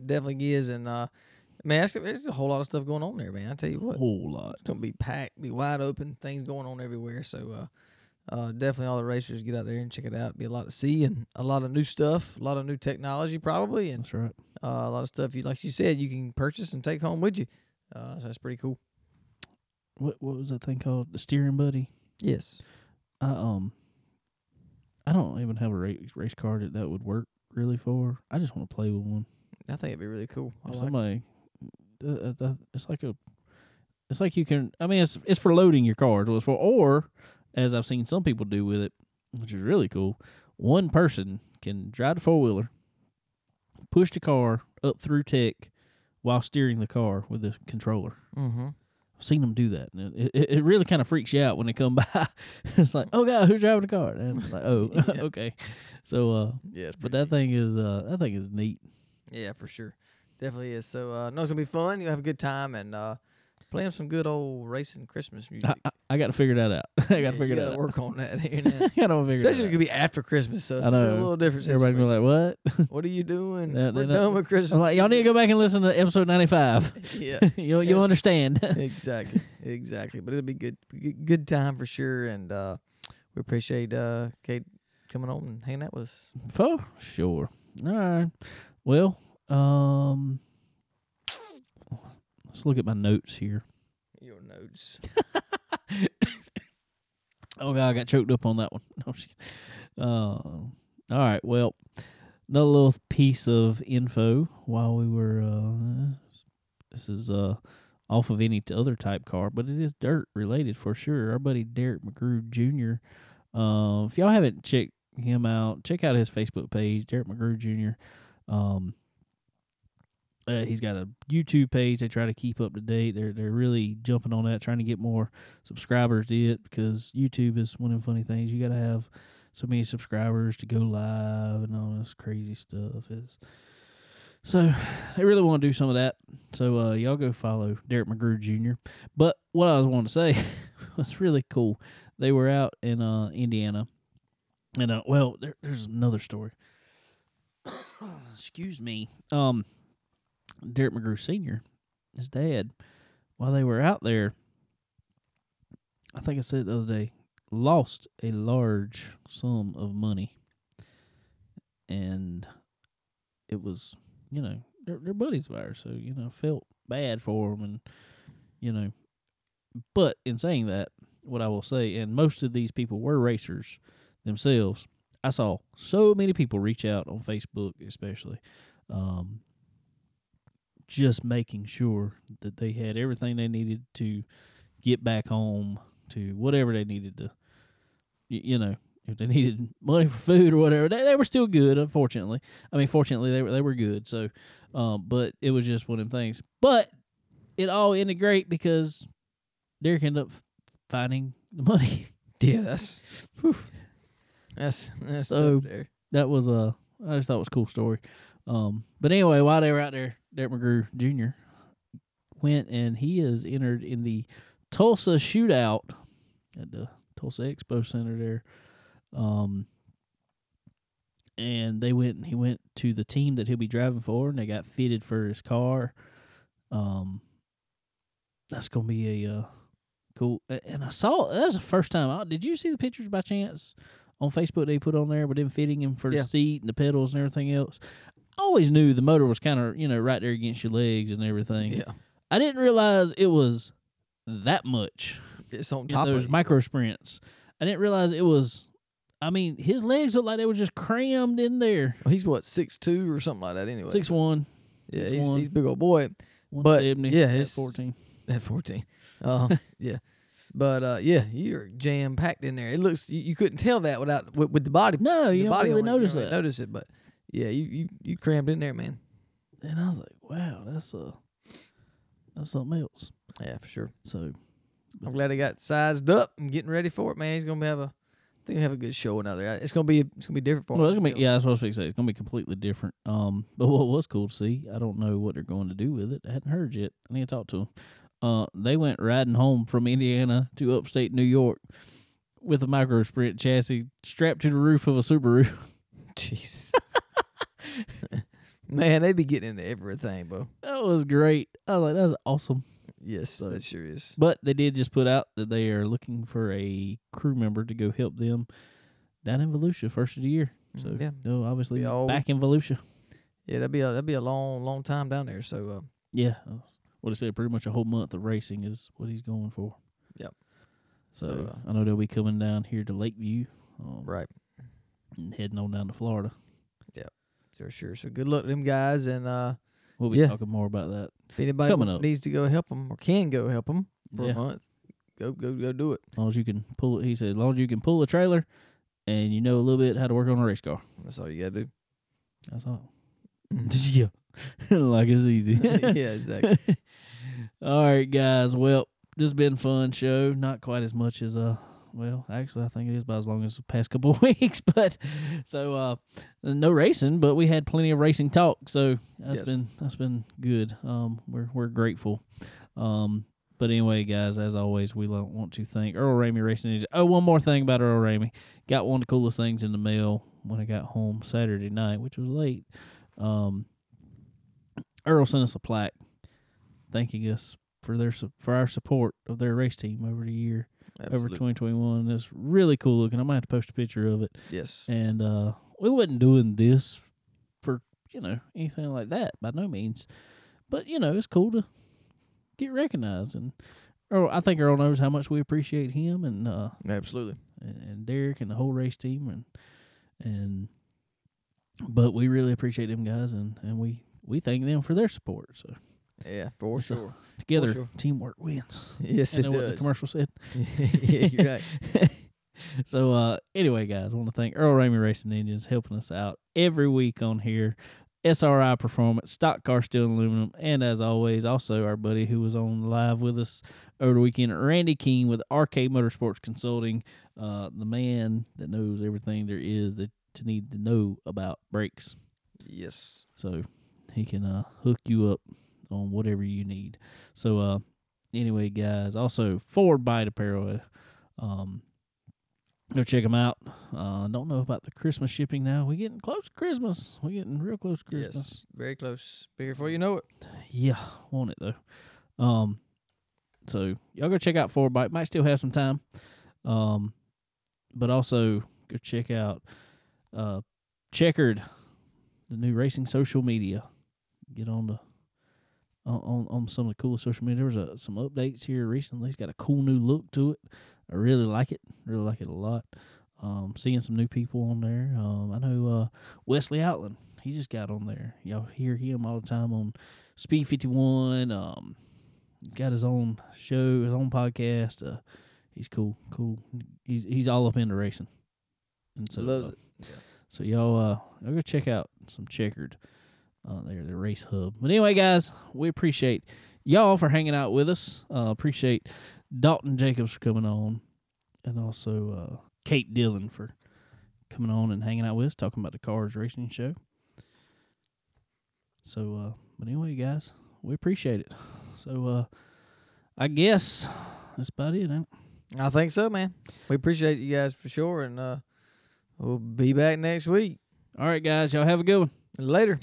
Definitely is. And, uh, man, that's- there's a whole lot of stuff going on there, man. I tell you A what. whole lot. It's gonna be packed, be wide open, things going on everywhere. So uh, uh, definitely all the racers get out there and check it out. Be a lot to see and a lot of new stuff, a lot of new technology probably, and That's right. uh, a lot of stuff you like you said you can purchase and take home with you. Uh, so that's pretty cool. What what was that thing called? The steering buddy. Yes. I um, I don't even have a race race car that that would work really for. I just want to play with one. I think it'd be really cool. I If like somebody, uh, uh, uh, it's like a, it's like you can. I mean, it's it's for loading your car. It's for or as I've seen some people do with it, which is really cool. One person can drive the four wheeler, push the car up through tech, while steering the car with the controller. mm-hmm. I've seen them do that. And it, it, it really kind of freaks you out when they come by. it's like, oh god, who's driving the car? And it's like, oh, Yeah. okay. So, uh, Yeah, but that thing is, uh, that thing is neat. Yeah, for sure. Definitely is. So uh no, it's gonna be fun. You have a good time and uh Play him some good old racing Christmas music. I, I, I got to figure that out. I got to figure that out. work on that here now. I to figure Especially it could be after Christmas, so it's I know. a little different. gonna be like, "What?" what? Are you doing? Yeah, We're done with Christmas. I'm like, "Y'all need to go back and listen to episode 95. yeah, you'll you'll Yeah. understand." exactly, exactly. But it'll be good, good, good time for sure. And uh, we appreciate uh, Kate coming on and hanging out with us. For sure. All right. Well, um, let's look at my notes here. Your notes. Oh god, I got choked up on that one. No, uh, all right. Well, another little piece of info while we were. Uh, this is uh off of any t- other type car, but it is dirt related for sure. Our buddy Derek McGrew Jr. Uh, if y'all haven't checked him out, check out his Facebook page, Derek McGrew Jr. Um, uh, he's got a YouTube page. They try to keep up to date. They're they're really jumping on that, trying to get more subscribers to it because YouTube is one of the funny things. You got to have so many subscribers to go live and all this crazy stuff. Is so they really want to do some of that. So uh, y'all go follow Derek McGrew Jr. But what I was wanting to say was really cool. They were out in uh, Indiana, and uh, well, there, there's another story. Excuse me. Um, Derek McGrew Sr., his dad, while they were out there, I think I said the other day, lost a large sum of money. And it was, you know, they're, they're buddies of ours, so, you know, felt bad for them. And, you know, but in saying that, what I will say, and most of these people were racers themselves, I saw so many people reach out on Facebook, especially. Um, just making sure that they had everything they needed to get back home to whatever they needed to you know if they needed money for food or whatever they, they were still good unfortunately i mean fortunately they were they were good so um but it was just one of them things but it all ended great because derek ended up finding the money Yeah, that's whew. that's that's So- there. that was a I just thought it was a cool story. Um, but anyway, while they were out there, Derek McGrew Jr. went and he is entered in the Tulsa shootout at the Tulsa Expo Center there. Um, and they went and he went to the team that he'll be driving for, and they got fitted for his car. Um, that's gonna be a uh, cool. And I saw that was the first time. I, did you see the pictures by chance? on Facebook they put on there with him fitting him for Yeah. the seat and the pedals and everything else. Always knew the motor was kind of you know right there against your legs and everything. Yeah, I didn't realize it was that much it's on top those of micro sprints. I didn't realize it was. I mean, his legs looked like they were just crammed in there. Well, he's what six two or something like that. Anyway, Six one, Yeah, six he's, one. he's big old boy But, yeah, at his- fourteen. at fourteen. Uh, yeah, but uh, yeah, you're jam packed in there. It looks you, you couldn't tell that without with, with the body. No, the you don't body really notice really that. Notice it, but yeah, you, you you crammed in there, man. And I was like, wow, that's a that's something else. Yeah, for sure. So I'm glad he got sized up and getting ready for it, man. He's gonna have a, I think have a good show another. It's gonna be it's gonna be different for Well, him. it's gonna be yeah, that's what I was gonna say. It's gonna be completely different. Um, but what was cool to see, I don't know what they're going to do with it. I hadn't heard yet. I need to talk to them. Uh, they went riding home from Indiana to upstate New York with a micro sprint chassis strapped to the roof of a Subaru. Jeez. man, they be getting into everything, bro. that was great. I was like, that was awesome. Yes, So- that sure is. But they did just put out that they are looking for a crew member to go help them down in Volusia first of the year. So Mm, yeah, no, obviously Be back in Volusia. yeah, that'd be a that'd be a long long time down there. So uh, Yeah, what I said, pretty much a whole month of racing is what he's going for. Yep. So, So, uh, I know they'll be coming down here to Lakeview, um, right, and heading on down to Florida. For sure. So good luck to them guys, and uh, We'll be Yeah. talking more about that. if anybody Coming up. needs to go help them or can go help them for Yeah. a month, go go go do it. As long as you can pull it, he said, as long as you can pull a trailer, and you know a little bit how to work on a race car. That's all you gotta do. That's all. yeah, like it's easy. yeah, exactly. all right, guys. Well, this has been a fun show. Not quite as much as uh. Well, actually, I think it is about as long as the past couple of weeks. But so uh, no racing, but we had plenty of racing talk. So that's Yes. been that's been good. Um, we're we're grateful. Um, but anyway, guys, as always, we want to thank Earl Ramey Racing. Oh, one more thing about Earl Ramey. Got one of the coolest things in the mail when I got home Saturday night, which was late. Um, Earl sent us a plaque thanking us for their for our support of their race team over the year over Absolutely. 2021. It's really cool looking. I might have to post a picture of it. Yes. And uh, we wasn't doing this for you know anything like that by no means, but you know it's cool to get recognized. And Earl, I think Earl knows how much we appreciate him and uh, Absolutely. and, and Derek and the whole race team and and but we really appreciate them guys and and we we thank them for their support. So Yeah, for sure. together, sure. teamwork wins. Yes, it that what the does. commercial said? yeah, you're right. so uh anyway guys I want to thank Earl Ramey Racing Engines helping us out every week on here SRI Performance Stock Car Steel and Aluminum and as always also our buddy who was on live with us over the weekend Randy King with RK Motorsports Consulting uh the man that knows everything there is that to need to know about brakes Yes. so he can uh hook you up on whatever you need. So uh anyway guys, also Ford Bite Apparel um go check them out. Uh don't know about the Christmas shipping now. We getting close to Christmas. We getting real close to Christmas. Yes. Very close. Be before you know it. Yeah, want it though. Um, so y'all go check out Ford Bike. Might still have some time. Um, but also go check out uh Checkered, the new racing social media. Get on the on on, on some of the coolest social media. There was uh, some updates here recently. It's got a cool new look to it. I really like it. Really like it a lot. Um, seeing some new people on there. Um, I know uh, Wesley Outland. He just got on there. Y'all hear him all the time on Speed 51. Um, got his own show, his own podcast. Uh, he's cool, cool. He's he's all up into racing, and so Loves uh, it. Yeah. So y'all, uh, y'all go check out some checkered. Uh, there, the race hub. But anyway, guys, we appreciate y'all for hanging out with us. Uh, appreciate Dalton Jacobs for coming on, and also uh, Kate Dillon for coming on and hanging out with us, talking about the Cars Racing Show. So, uh, but anyway, guys, we appreciate it. So, uh, I guess that's about it. Ain't it? I think so, man. We appreciate you guys for sure, and uh, we'll be back next week. All right, guys, y'all have a good one. Later.